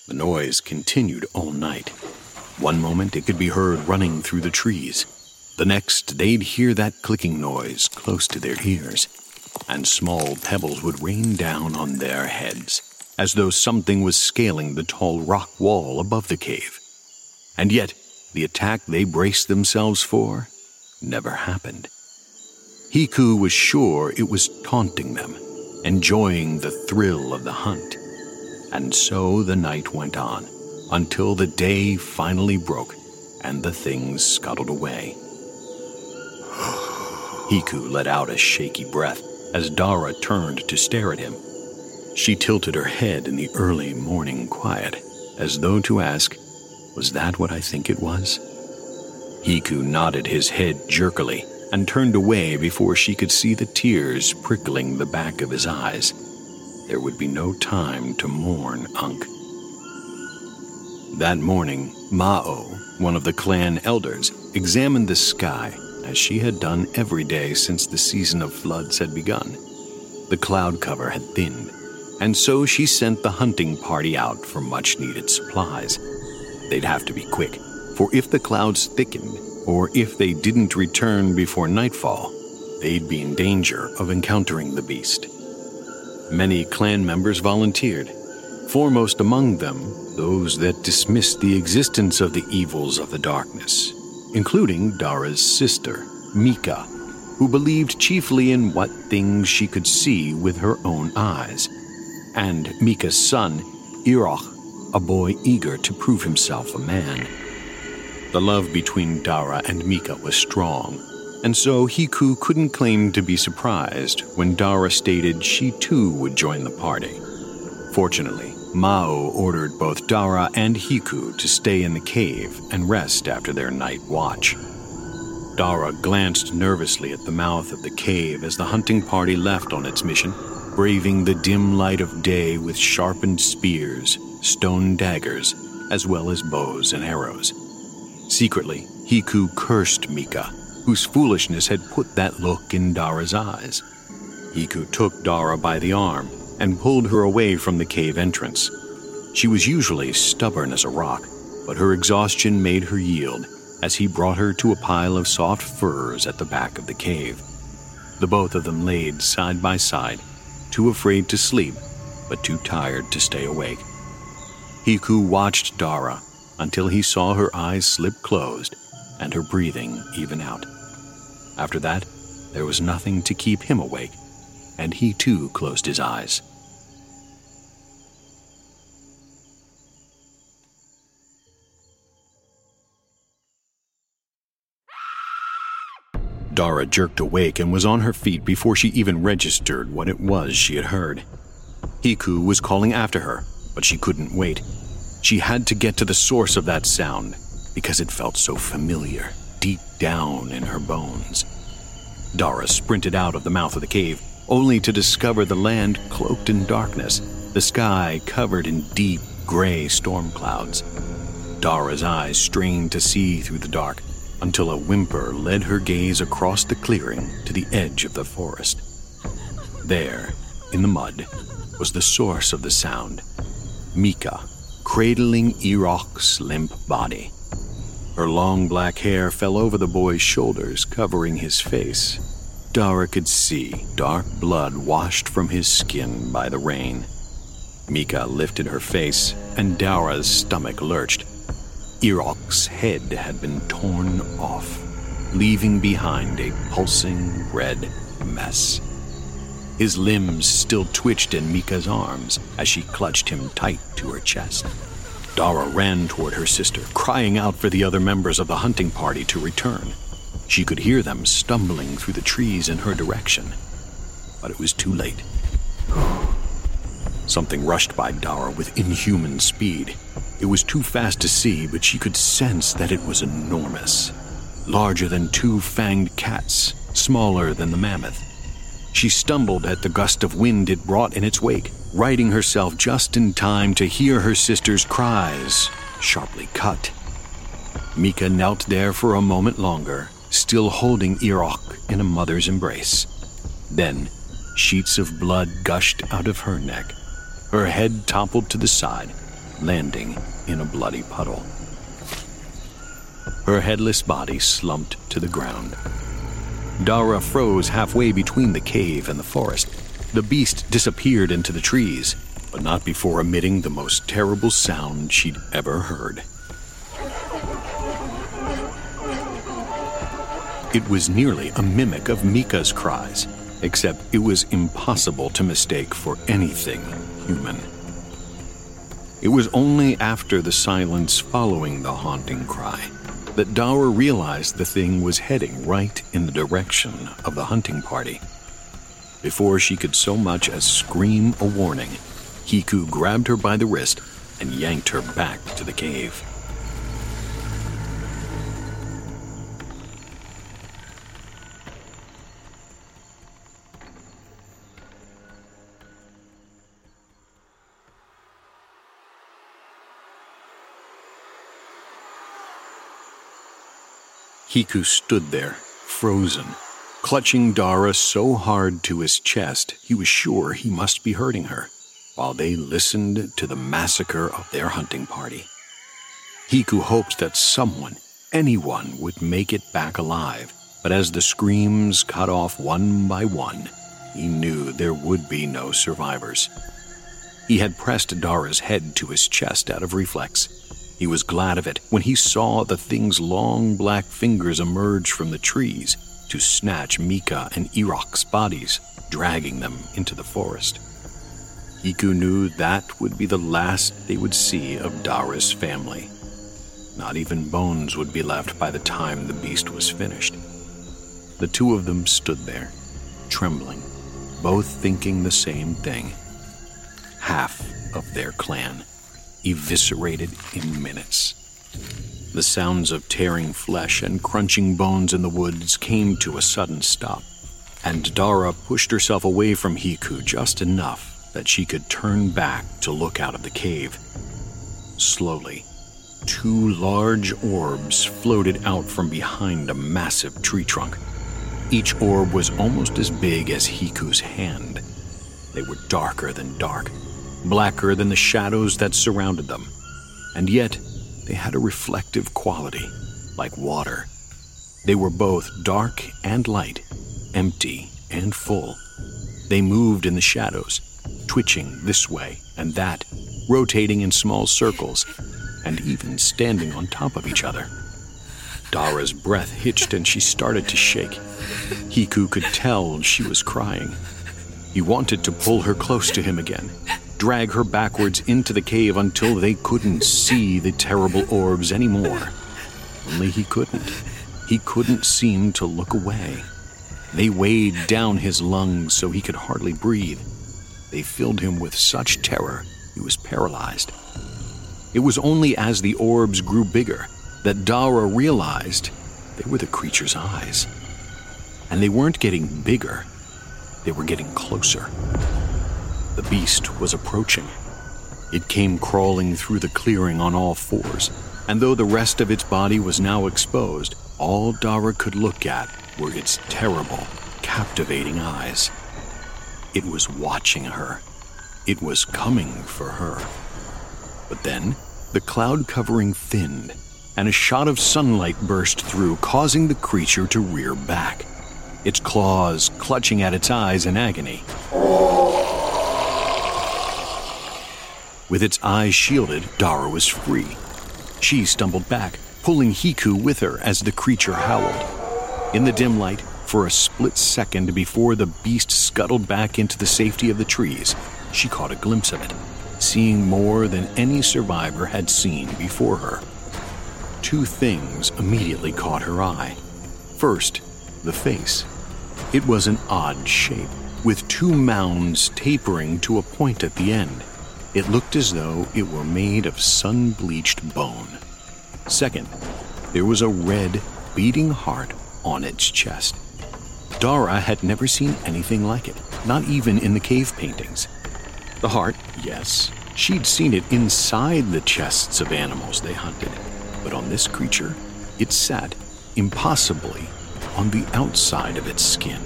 The noise continued all night. One moment it could be heard running through the trees. The next, they'd hear that clicking noise close to their ears, and small pebbles would rain down on their heads, as though something was scaling the tall rock wall above the cave. And yet, the attack they braced themselves for never happened. Heekoo was sure it was taunting them, enjoying the thrill of the hunt. And so the night went on, until the day finally broke and the things scuttled away. <sighs> Heekoo let out a shaky breath as Daarha turned to stare at him. She tilted her head in the early morning quiet, as though to ask, Was that what I think it was? Heekoo nodded his head jerkily and turned away before she could see the tears prickling the back of his eyes. There would be no time to mourn Unk. That morning, Mao, one of the clan elders, examined the sky as she had done every day since the season of floods had begun. The cloud cover had thinned, and so she sent the hunting party out for much needed supplies. They'd have to be quick, for if the clouds thickened, or if they didn't return before nightfall, they'd be in danger of encountering the beast. Many clan members volunteered, foremost among them those that dismissed the existence of the evils of the darkness including Daarha's sister, Mika, who believed chiefly in what things she could see with her own eyes, and Mika's son, Irok, a boy eager to prove himself a man. The love between Daarha and Mika was strong, and so Heekoo couldn't claim to be surprised when Daarha stated she too would join the party. Fortunately, Mao ordered both Daarha and Heekoo to stay in the cave and rest after their night watch. Daarha glanced nervously at the mouth of the cave as the hunting party left on its mission, braving the dim light of day with sharpened spears, stone daggers, as well as bows and arrows. Secretly, Heekoo cursed Mika, whose foolishness had put that look in Daarha's eyes. Heekoo took Daarha by the arm and pulled her away from the cave entrance. She was usually stubborn as a rock, but her exhaustion made her yield as he brought her to a pile of soft furs at the back of the cave. The both of them laid side by side, too afraid to sleep, but too tired to stay awake. Heekoo watched Daarha, until he saw her eyes slip closed and her breathing even out. After that, there was nothing to keep him awake, and he too closed his eyes. Daarha jerked awake and was on her feet before she even registered what it was she had heard. Heekoo was calling after her, but she couldn't wait. She had to get to the source of that sound because it felt so familiar, deep down in her bones. Daarha sprinted out of the mouth of the cave, only to discover the land cloaked in darkness, the sky covered in deep gray storm clouds. Daarha's eyes strained to see through the dark until a whimper led her gaze across the clearing to the edge of the forest. There, in the mud, was the source of the sound Mika, cradling Irok's limp body. Her long black hair fell over the boy's shoulders, covering his face. Daarha could see dark blood washed from his skin by the rain. Mika lifted her face, and Daarha's stomach lurched. Irok's head had been torn off, leaving behind a pulsing red mess. His limbs still twitched in Mika's arms as she clutched him tight to her chest. Daarha ran toward her sister, crying out for the other members of the hunting party to return. She could hear them stumbling through the trees in her direction, but it was too late. Something rushed by Daarha with inhuman speed. It was too fast to see, but she could sense that it was enormous. Larger than two fanged cats, smaller than the mammoth. She stumbled at the gust of wind it brought in its wake, righting herself just in time to hear her sister's cries, sharply cut. Mika knelt there for a moment longer, still holding Irok in a mother's embrace. Then, sheets of blood gushed out of her neck. Her head toppled to the side, landing in a bloody puddle. Her headless body slumped to the ground. Daarha froze halfway between the cave and the forest. The beast disappeared into the trees, but not before emitting the most terrible sound she'd ever heard. It was nearly a mimic of Mika's cries, except it was impossible to mistake for anything human. It was only after the silence following the haunting cry that Daarha realized the thing was heading right in the direction of the hunting party. Before she could so much as scream a warning, Heekoo grabbed her by the wrist and yanked her back to the cave. Heekoo stood there, frozen, clutching Daarha so hard to his chest he was sure he must be hurting her, while they listened to the massacre of their hunting party. Heekoo hoped that someone, anyone, would make it back alive, but as the screams cut off one by one, he knew there would be no survivors. He had pressed Daarha's head to his chest out of reflex he was glad of it when he saw the thing's long black fingers emerge from the trees to snatch Mika and Irok's bodies, dragging them into the forest. Heekoo knew that would be the last they would see of Daarha's family. Not even bones would be left by the time the beast was finished. The two of them stood there, trembling, both thinking the same thing. Half of their clan eviscerated in minutes. The sounds of tearing flesh and crunching bones in the woods came to a sudden stop, and Daarha pushed herself away from Heekoo just enough that she could turn back to look out of the cave. Slowly, two large orbs floated out from behind a massive tree trunk. Each orb was almost as big as Heekoo's hand. They were darker than dark, blacker than the shadows that surrounded them. And yet, they had a reflective quality, like water. They were both dark and light, empty and full. They moved in the shadows, twitching this way and that, rotating in small circles, and even standing on top of each other. Daarha's breath hitched and she started to shake. Heekoo could tell she was crying. He wanted to pull her close to him again, drag her backwards into the cave until they couldn't see the terrible orbs anymore. Only he couldn't. He couldn't seem to look away. They weighed down his lungs so he could hardly breathe. They filled him with such terror he was paralyzed. It was only as the orbs grew bigger that Daarha realized they were the creature's eyes. And they weren't getting bigger, they were getting closer. The beast was approaching. It came crawling through the clearing on all fours, and though the rest of its body was now exposed, all Daarha could look at were its terrible, captivating eyes. It was watching her. It was coming for her. But then, the cloud covering thinned, and a shot of sunlight burst through, causing the creature to rear back, its claws clutching at its eyes in agony. With its eyes shielded, Daarha was free. She stumbled back, pulling Heekoo with her as the creature howled. In the dim light, for a split second before the beast scuttled back into the safety of the trees, she caught a glimpse of it, seeing more than any survivor had seen before her. Two things immediately caught her eye. First, the face. It was an odd shape, with two mounds tapering to a point at the end. It looked as though it were made of sun bleached bone. Second, there was a red, beating heart on its chest. Daarha had never seen anything like it, not even in the cave paintings. The heart, yes, she'd seen it inside the chests of animals they hunted, but on this creature, it sat, impossibly, on the outside of its skin.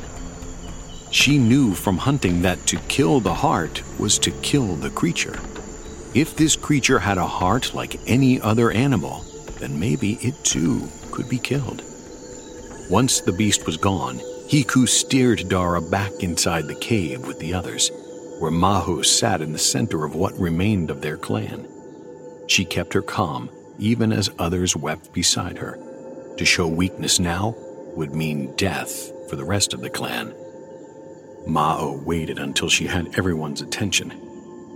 She knew from hunting that to kill the heart was to kill the creature. If this creature had a heart like any other animal, then maybe it too could be killed. Once the beast was gone, Heekoo steered Daarha back inside the cave with the others, where Mahu sat in the center of what remained of their clan. She kept her calm, even as others wept beside her. To show weakness now would mean death for the rest of the clan. Mao waited until she had everyone's attention.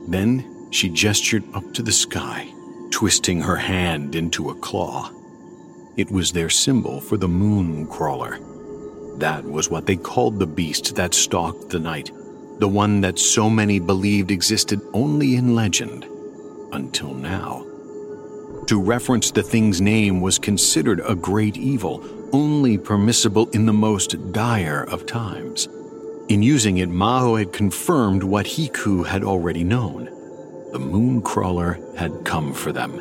Then she gestured up to the sky, twisting her hand into a claw. It was their symbol for the moon crawler that was what they called the beast that stalked the night, the one that so many believed existed only in legend, until now. To reference the thing's name was considered a great evil, only permissible in the most dire of times. In using it, Maho had confirmed what Heekoo had already known. The moon crawler had come for them,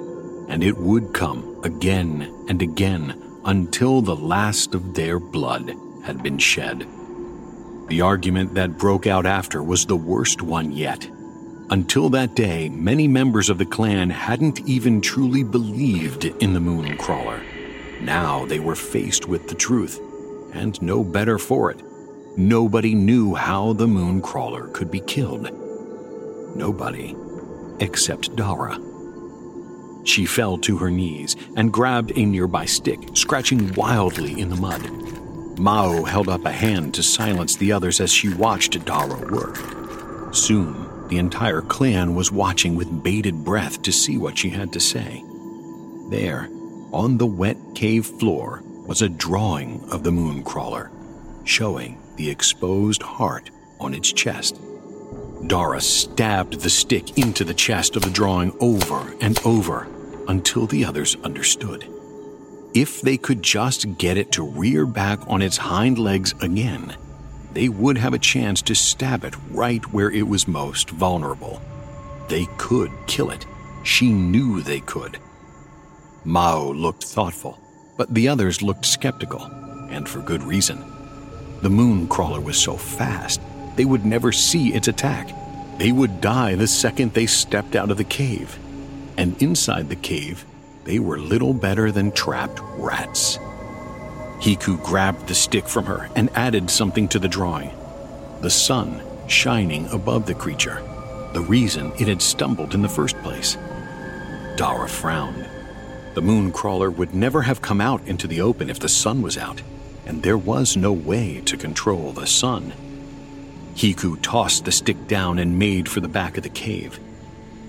and it would come again and again until the last of their blood had been shed. The argument that broke out after was the worst one yet. Until that day, many members of the clan hadn't even truly believed in the moon crawler. Now they were faced with the truth, and no better for it. Nobody knew how the moon crawler could be killed. Nobody except Daarha. She fell to her knees and grabbed a nearby stick, scratching wildly in the mud. Mao held up a hand to silence the others as she watched Daarha work. Soon, the entire clan was watching with bated breath to see what she had to say. There, on the wet cave floor, was a drawing of the moon crawler, showing the exposed heart on its chest. Daarha stabbed the stick into the chest of the drawing over and over until the others understood. If they could just get it to rear back on its hind legs again, they would have a chance to stab it right where it was most vulnerable. They could kill it. She knew they could. Mao looked thoughtful, but the others looked skeptical, and for good reason. The moon crawler was so fast, they would never see its attack. They would die the second they stepped out of the cave. And inside the cave, they were little better than trapped rats. Heekoo grabbed the stick from her and added something to the drawing the sun shining above the creature, the reason it had stumbled in the first place. Daarha frowned. The moon crawler would never have come out into the open if the sun was out, and there was no way to control the sun. Heekoo tossed the stick down and made for the back of the cave.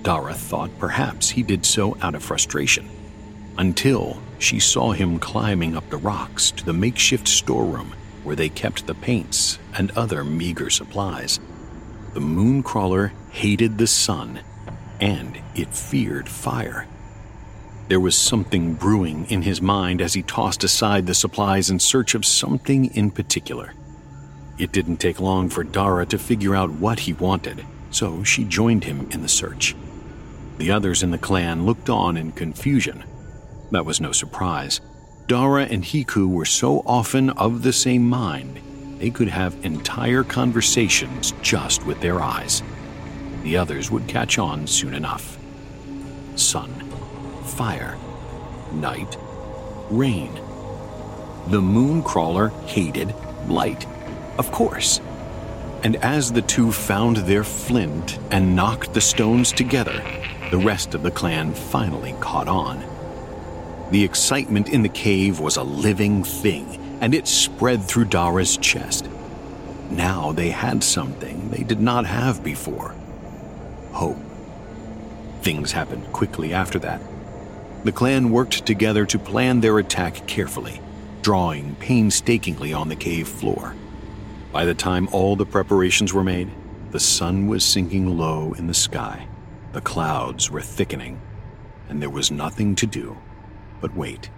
Daarha thought perhaps he did so out of frustration, until she saw him climbing up the rocks to the makeshift storeroom where they kept the paints and other meager supplies. The moon crawler hated the sun, and it feared fire. There was something brewing in his mind as he tossed aside the supplies in search of something in particular. It didn't take long for Daarha to figure out what he wanted, so she joined him in the search. The others in the clan looked on in confusion. That was no surprise. Daarha and Heekoo were so often of the same mind, they could have entire conversations just with their eyes. The others would catch on soon enough. Sun, fire, night, rain. The moon crawler hated light, of course. And as the two found their flint and knocked the stones together, the rest of the clan finally caught on. The excitement in the cave was a living thing, and it spread through Daarha's chest. Now they had something they did not have before hope. Things happened quickly after that. The clan worked together to plan their attack carefully, drawing painstakingly on the cave floor. By the time all the preparations were made, the sun was sinking low in the sky, the clouds were thickening, and there was nothing to do but wait.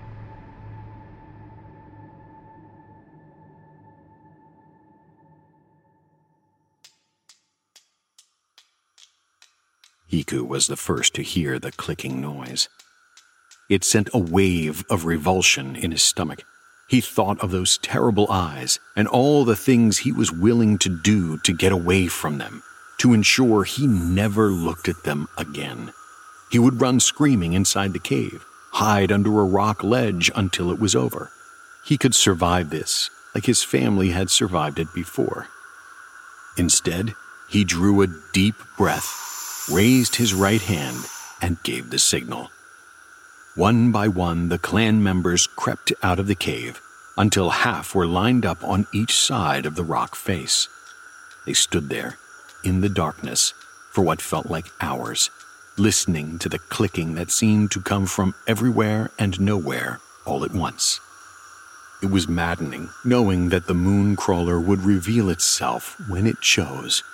Heekoo was the first to hear the clicking noise. It sent a wave of revulsion in his stomach. He thought of those terrible eyes and all the things he was willing to do to get away from them, to ensure he never looked at them again. He would run screaming inside the cave, hide under a rock ledge until it was over. He could survive this, like his family had survived it before. Instead, he drew a deep breath, raised his right hand, and gave the signal. One by one, the clan members crept out of the cave until half were lined up on each side of the rock face. They stood there, in the darkness, for what felt like hours, listening to the clicking that seemed to come from everywhere and nowhere all at once. It was maddening knowing that the moon crawler would reveal itself when it chose,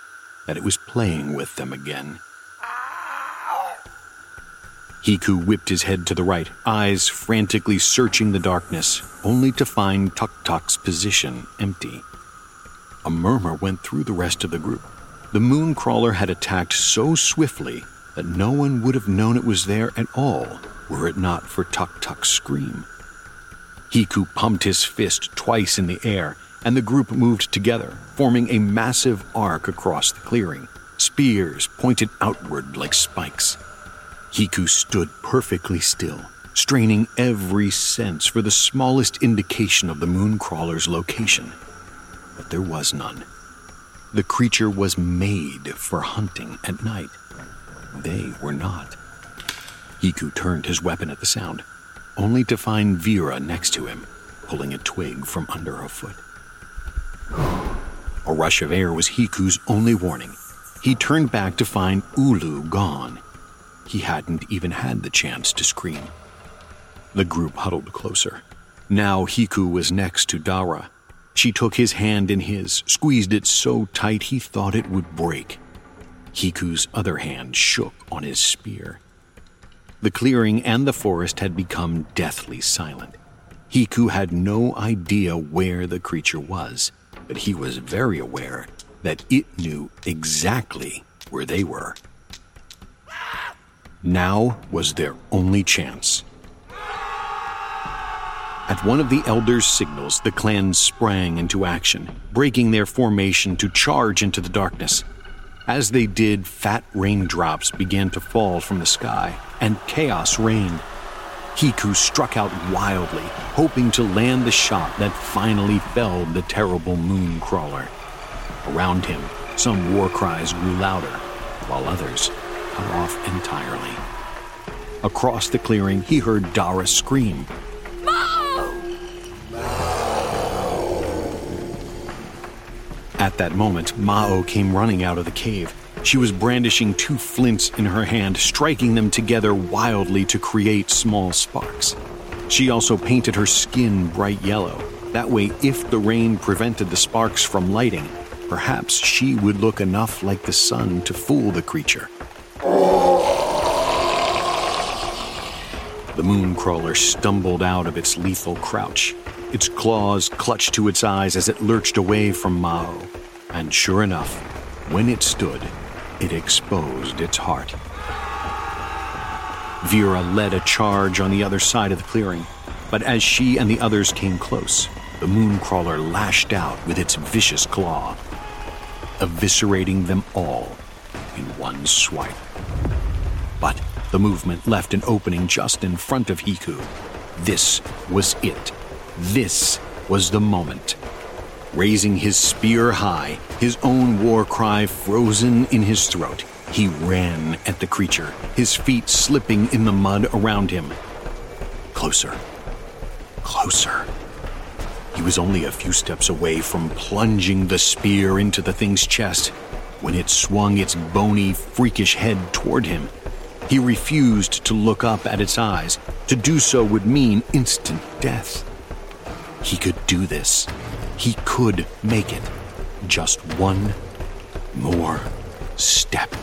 that it was playing with them again. Heekoo whipped his head to the right, eyes frantically searching the darkness, only to find Tuk Tuk's position empty. A murmur went through the rest of the group. The moon crawler had attacked so swiftly that no one would have known it was there at all were it not for Tuk Tuk's scream. Heekoo pumped his fist twice in the air, and the group moved together, forming a massive arc across the clearing. Spears pointed outward like spikes. Heekoo stood perfectly still, straining every sense for the smallest indication of the moon crawler's location. But there was none. The creature was made for hunting at night. They were not. Heekoo turned his weapon at the sound, only to find Vera next to him, pulling a twig from under her foot. A rush of air was Heekoo's only warning. He turned back to find Ulu gone. He hadn't even had the chance to scream. The group huddled closer. Now Heekoo was next to Daarha. She took his hand in his, squeezed it so tight he thought it would break. Heekoo's other hand shook on his spear. The clearing and the forest had become deathly silent. Heekoo had no idea where the creature was, but he was very aware that it knew exactly where they were. Now was their only chance. At one of the elders' signals, the clan sprang into action, breaking their formation to charge into the darkness. As they did, fat raindrops began to fall from the sky, and chaos reigned. Heekoo struck out wildly, hoping to land the shot that finally felled the terrible moon crawler. Around him, some war cries grew louder, while others cut off entirely. Across the clearing, he heard Daarha scream. Mao! At that moment, Mao came running out of the cave. She was brandishing two flints in her hand, striking them together wildly to create small sparks. She also painted her skin bright yellow. That way, if the rain prevented the sparks from lighting, perhaps she would look enough like the sun to fool the creature. The mooncrawler stumbled out of its lethal crouch. Its claws clutched to its eyes as it lurched away from Mao. And sure enough, when it stood, it exposed its heart. Vera led a charge on the other side of the clearing, but as she and the others came close, the mooncrawler lashed out with its vicious claw, eviscerating them all in one swipe. The movement left an opening just in front of Heekoo. This was it. This was the moment. Raising his spear high, his own war cry frozen in his throat, he ran at the creature, his feet slipping in the mud around him. Closer. Closer. He was only a few steps away from plunging the spear into the thing's chest when it swung its bony, freakish head toward him. He refused to look up at its eyes. To do so would mean instant death. He could do this. He could make it. Just one more step.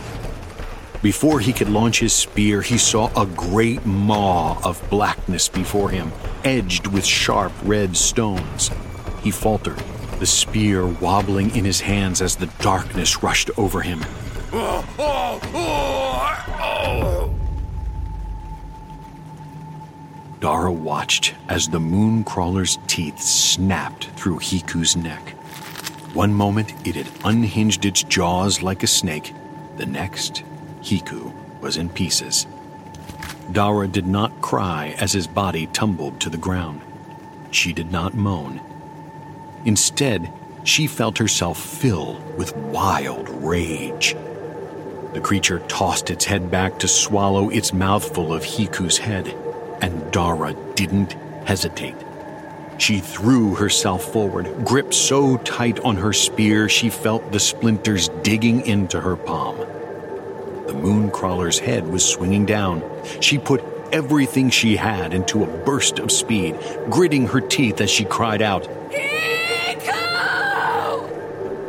Before he could launch his spear, he saw a great maw of blackness before him, edged with sharp red stones. He faltered, the spear wobbling in his hands as the darkness rushed over him. <laughs> Oh, oh, oh, Daarha watched as the moon crawler's teeth snapped through Heekoo's neck. One moment it had unhinged its jaws like a snake, the next, Heekoo was in pieces. Daarha did not cry as his body tumbled to the ground. She did not moan. Instead, she felt herself fill with wild rage. The creature tossed its head back to swallow its mouthful of Heekoo's head and Daarha didn't hesitate. She threw herself forward, gripped so tight on her spear she felt the splinters digging into her palm. The mooncrawler's head was swinging down. She put everything she had into a burst of speed, gritting her teeth as she cried out,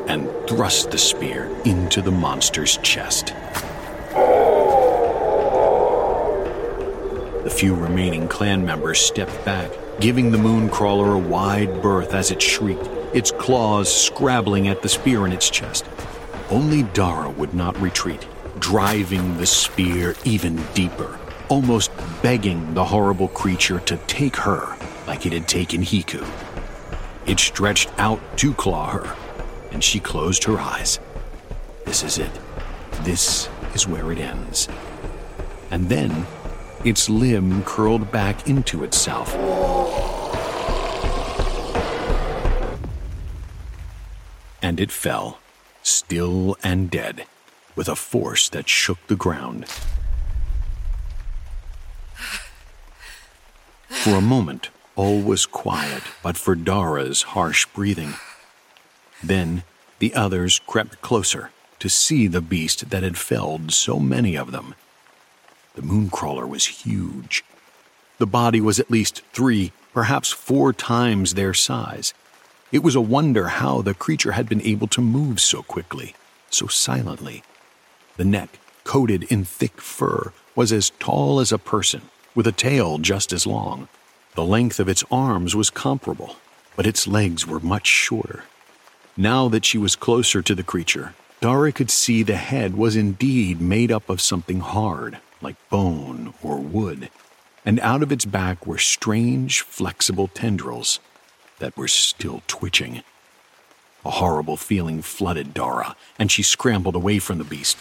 and thrust the spear into the monster's chest. Few remaining clan members stepped back, giving the mooncrawler a wide berth as it shrieked, its claws scrabbling at the spear in its chest. Only Daarha would not retreat, driving the spear even deeper, almost begging the horrible creature to take her like it had taken Heekoo. It stretched out to claw her, and she closed her eyes. This is it. This is where it ends. And then its limb curled back into itself. And it fell, still and dead, with a force that shook the ground. For a moment, all was quiet but for Daarha's harsh breathing. Then the others crept closer to see the beast that had felled so many of them. The mooncrawler was huge. The body was at least three, perhaps four times their size. It was a wonder how the creature had been able to move so quickly, so silently. The neck, coated in thick fur, was as tall as a person, with a tail just as long. The length of its arms was comparable, but its legs were much shorter. Now that she was closer to the creature, Daarha could see the head was indeed made up of something hard, like bone or wood, and out of its back were strange, flexible tendrils that were still twitching. A horrible feeling flooded Daarha, and she scrambled away from the beast.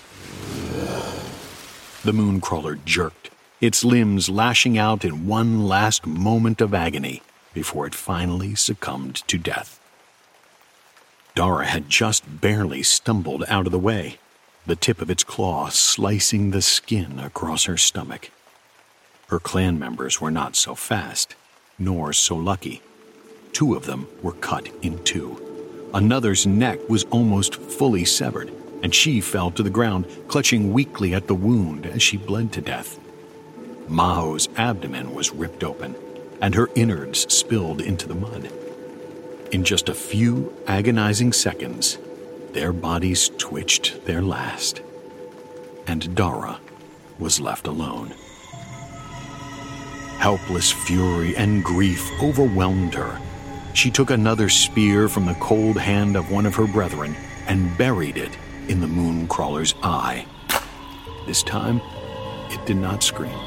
The mooncrawler jerked, its limbs lashing out in one last moment of agony before it finally succumbed to death. Dara had just barely stumbled out of the way the tip of its claw slicing the skin across her stomach. Her clan members were not so fast, nor so lucky. Two of them were cut in two. Another's neck was almost fully severed, and she fell to the ground, clutching weakly at the wound as she bled to death. Maho's abdomen was ripped open, and her innards spilled into the mud. In just a few agonizing seconds, their bodies twitched their last, and Daarha was left alone. Helpless fury and grief overwhelmed her. She took another spear from the cold hand of one of her brethren and buried it in the moon crawler's eye. This time, it did not scream.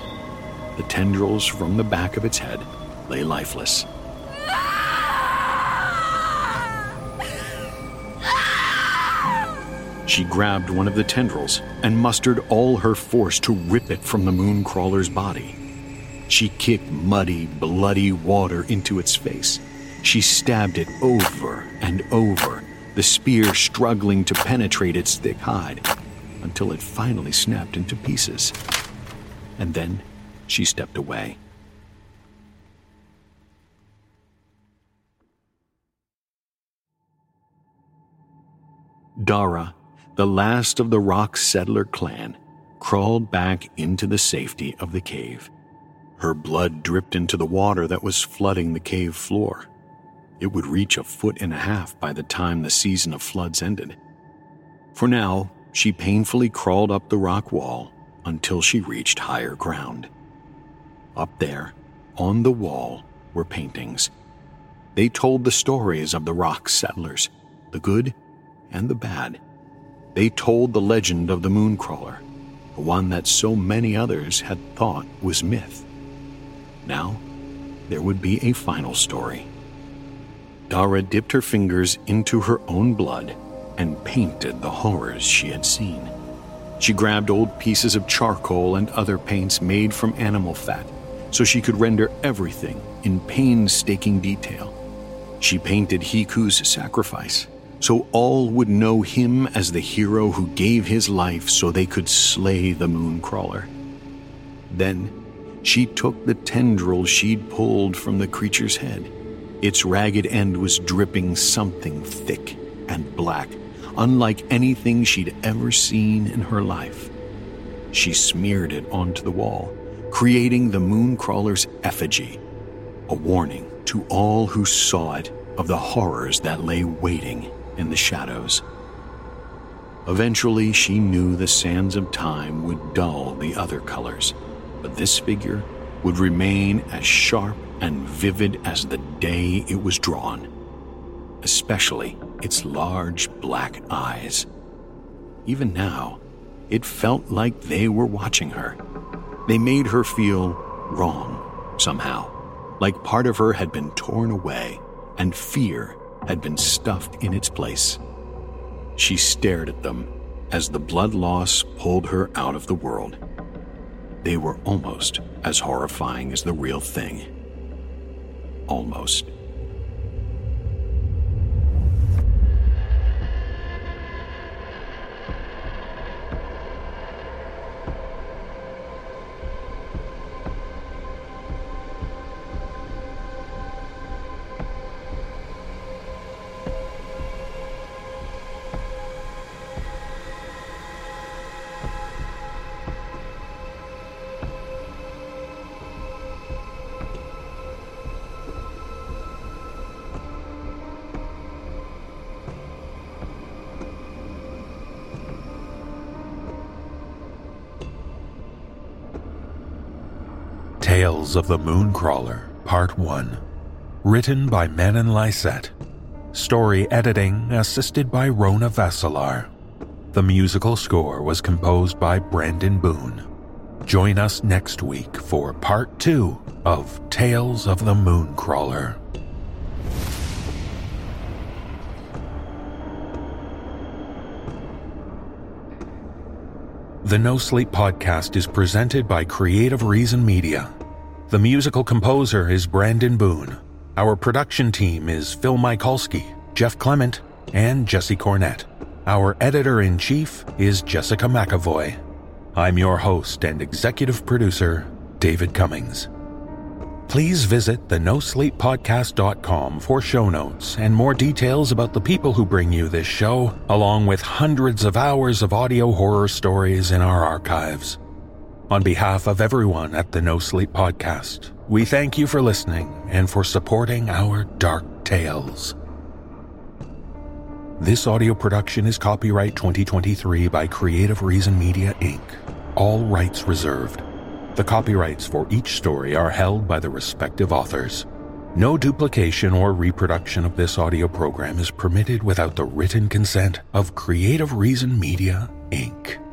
The tendrils from the back of its head lay lifeless. She grabbed one of the tendrils and mustered all her force to rip it from the moon crawler's body. She kicked muddy, bloody water into its face. She stabbed it over and over, the spear struggling to penetrate its thick hide, until it finally snapped into pieces. And then she stepped away. Daarha, the last of the rock settler clan, crawled back into the safety of the cave. Her blood dripped into the water that was flooding the cave floor. It would reach a foot and a half by the time the season of floods ended. For now, she painfully crawled up the rock wall until she reached higher ground. Up there, on the wall, were paintings. They told the stories of the rock settlers, the good and the bad. They told the legend of the Mooncrawler, the one that so many others had thought was myth. Now, there would be a final story. Daarha dipped her fingers into her own blood and painted the horrors she had seen. She grabbed old pieces of charcoal and other paints made from animal fat so she could render everything in painstaking detail. She painted Heekoo's sacrifice so all would know him as the hero who gave his life so they could slay the Mooncrawler. Then she took the tendril she'd pulled from the creature's head. Its ragged end was dripping something thick and black, unlike anything she'd ever seen in her life. She smeared it onto the wall, creating the Mooncrawler's effigy, a warning to all who saw it of the horrors that lay waiting in the shadows. Eventually, she knew the sands of time would dull the other colors, but this figure would remain as sharp and vivid as the day it was drawn, especially its large black eyes. Even now, it felt like they were watching her. They made her feel wrong, somehow, like part of her had been torn away and fear had been stuffed in its place. She stared at them as the blood loss pulled her out of the world. They were almost as horrifying as the real thing. Almost. Tales of the Mooncrawler, Part 1. Written by Manen Lyset. Story editing assisted by Rona Vaselaar. The musical score was composed by Brandon Boone. Join us next week for Part 2 of Tales of the Mooncrawler. The No Sleep podcast is presented by Creative Reason Media. The musical composer is Brandon Boone. Our production team is Phil Michalski, Jeff Clement, and Jesse Cornett. Our editor in chief is Jessica McAvoy. I'm your host and executive producer, David Cummings. Please visit the NoSleepPodcast.com for show notes and more details about the people who bring you this show, along with hundreds of hours of audio horror stories in our archives. On behalf of everyone at the No Sleep Podcast, we thank you for listening and for supporting our dark tales. This audio production is copyright 2023 by Creative Reason Media Inc., all rights reserved. The copyrights for each story are held by the respective authors. No duplication or reproduction of this audio program is permitted without the written consent of Creative Reason Media Inc.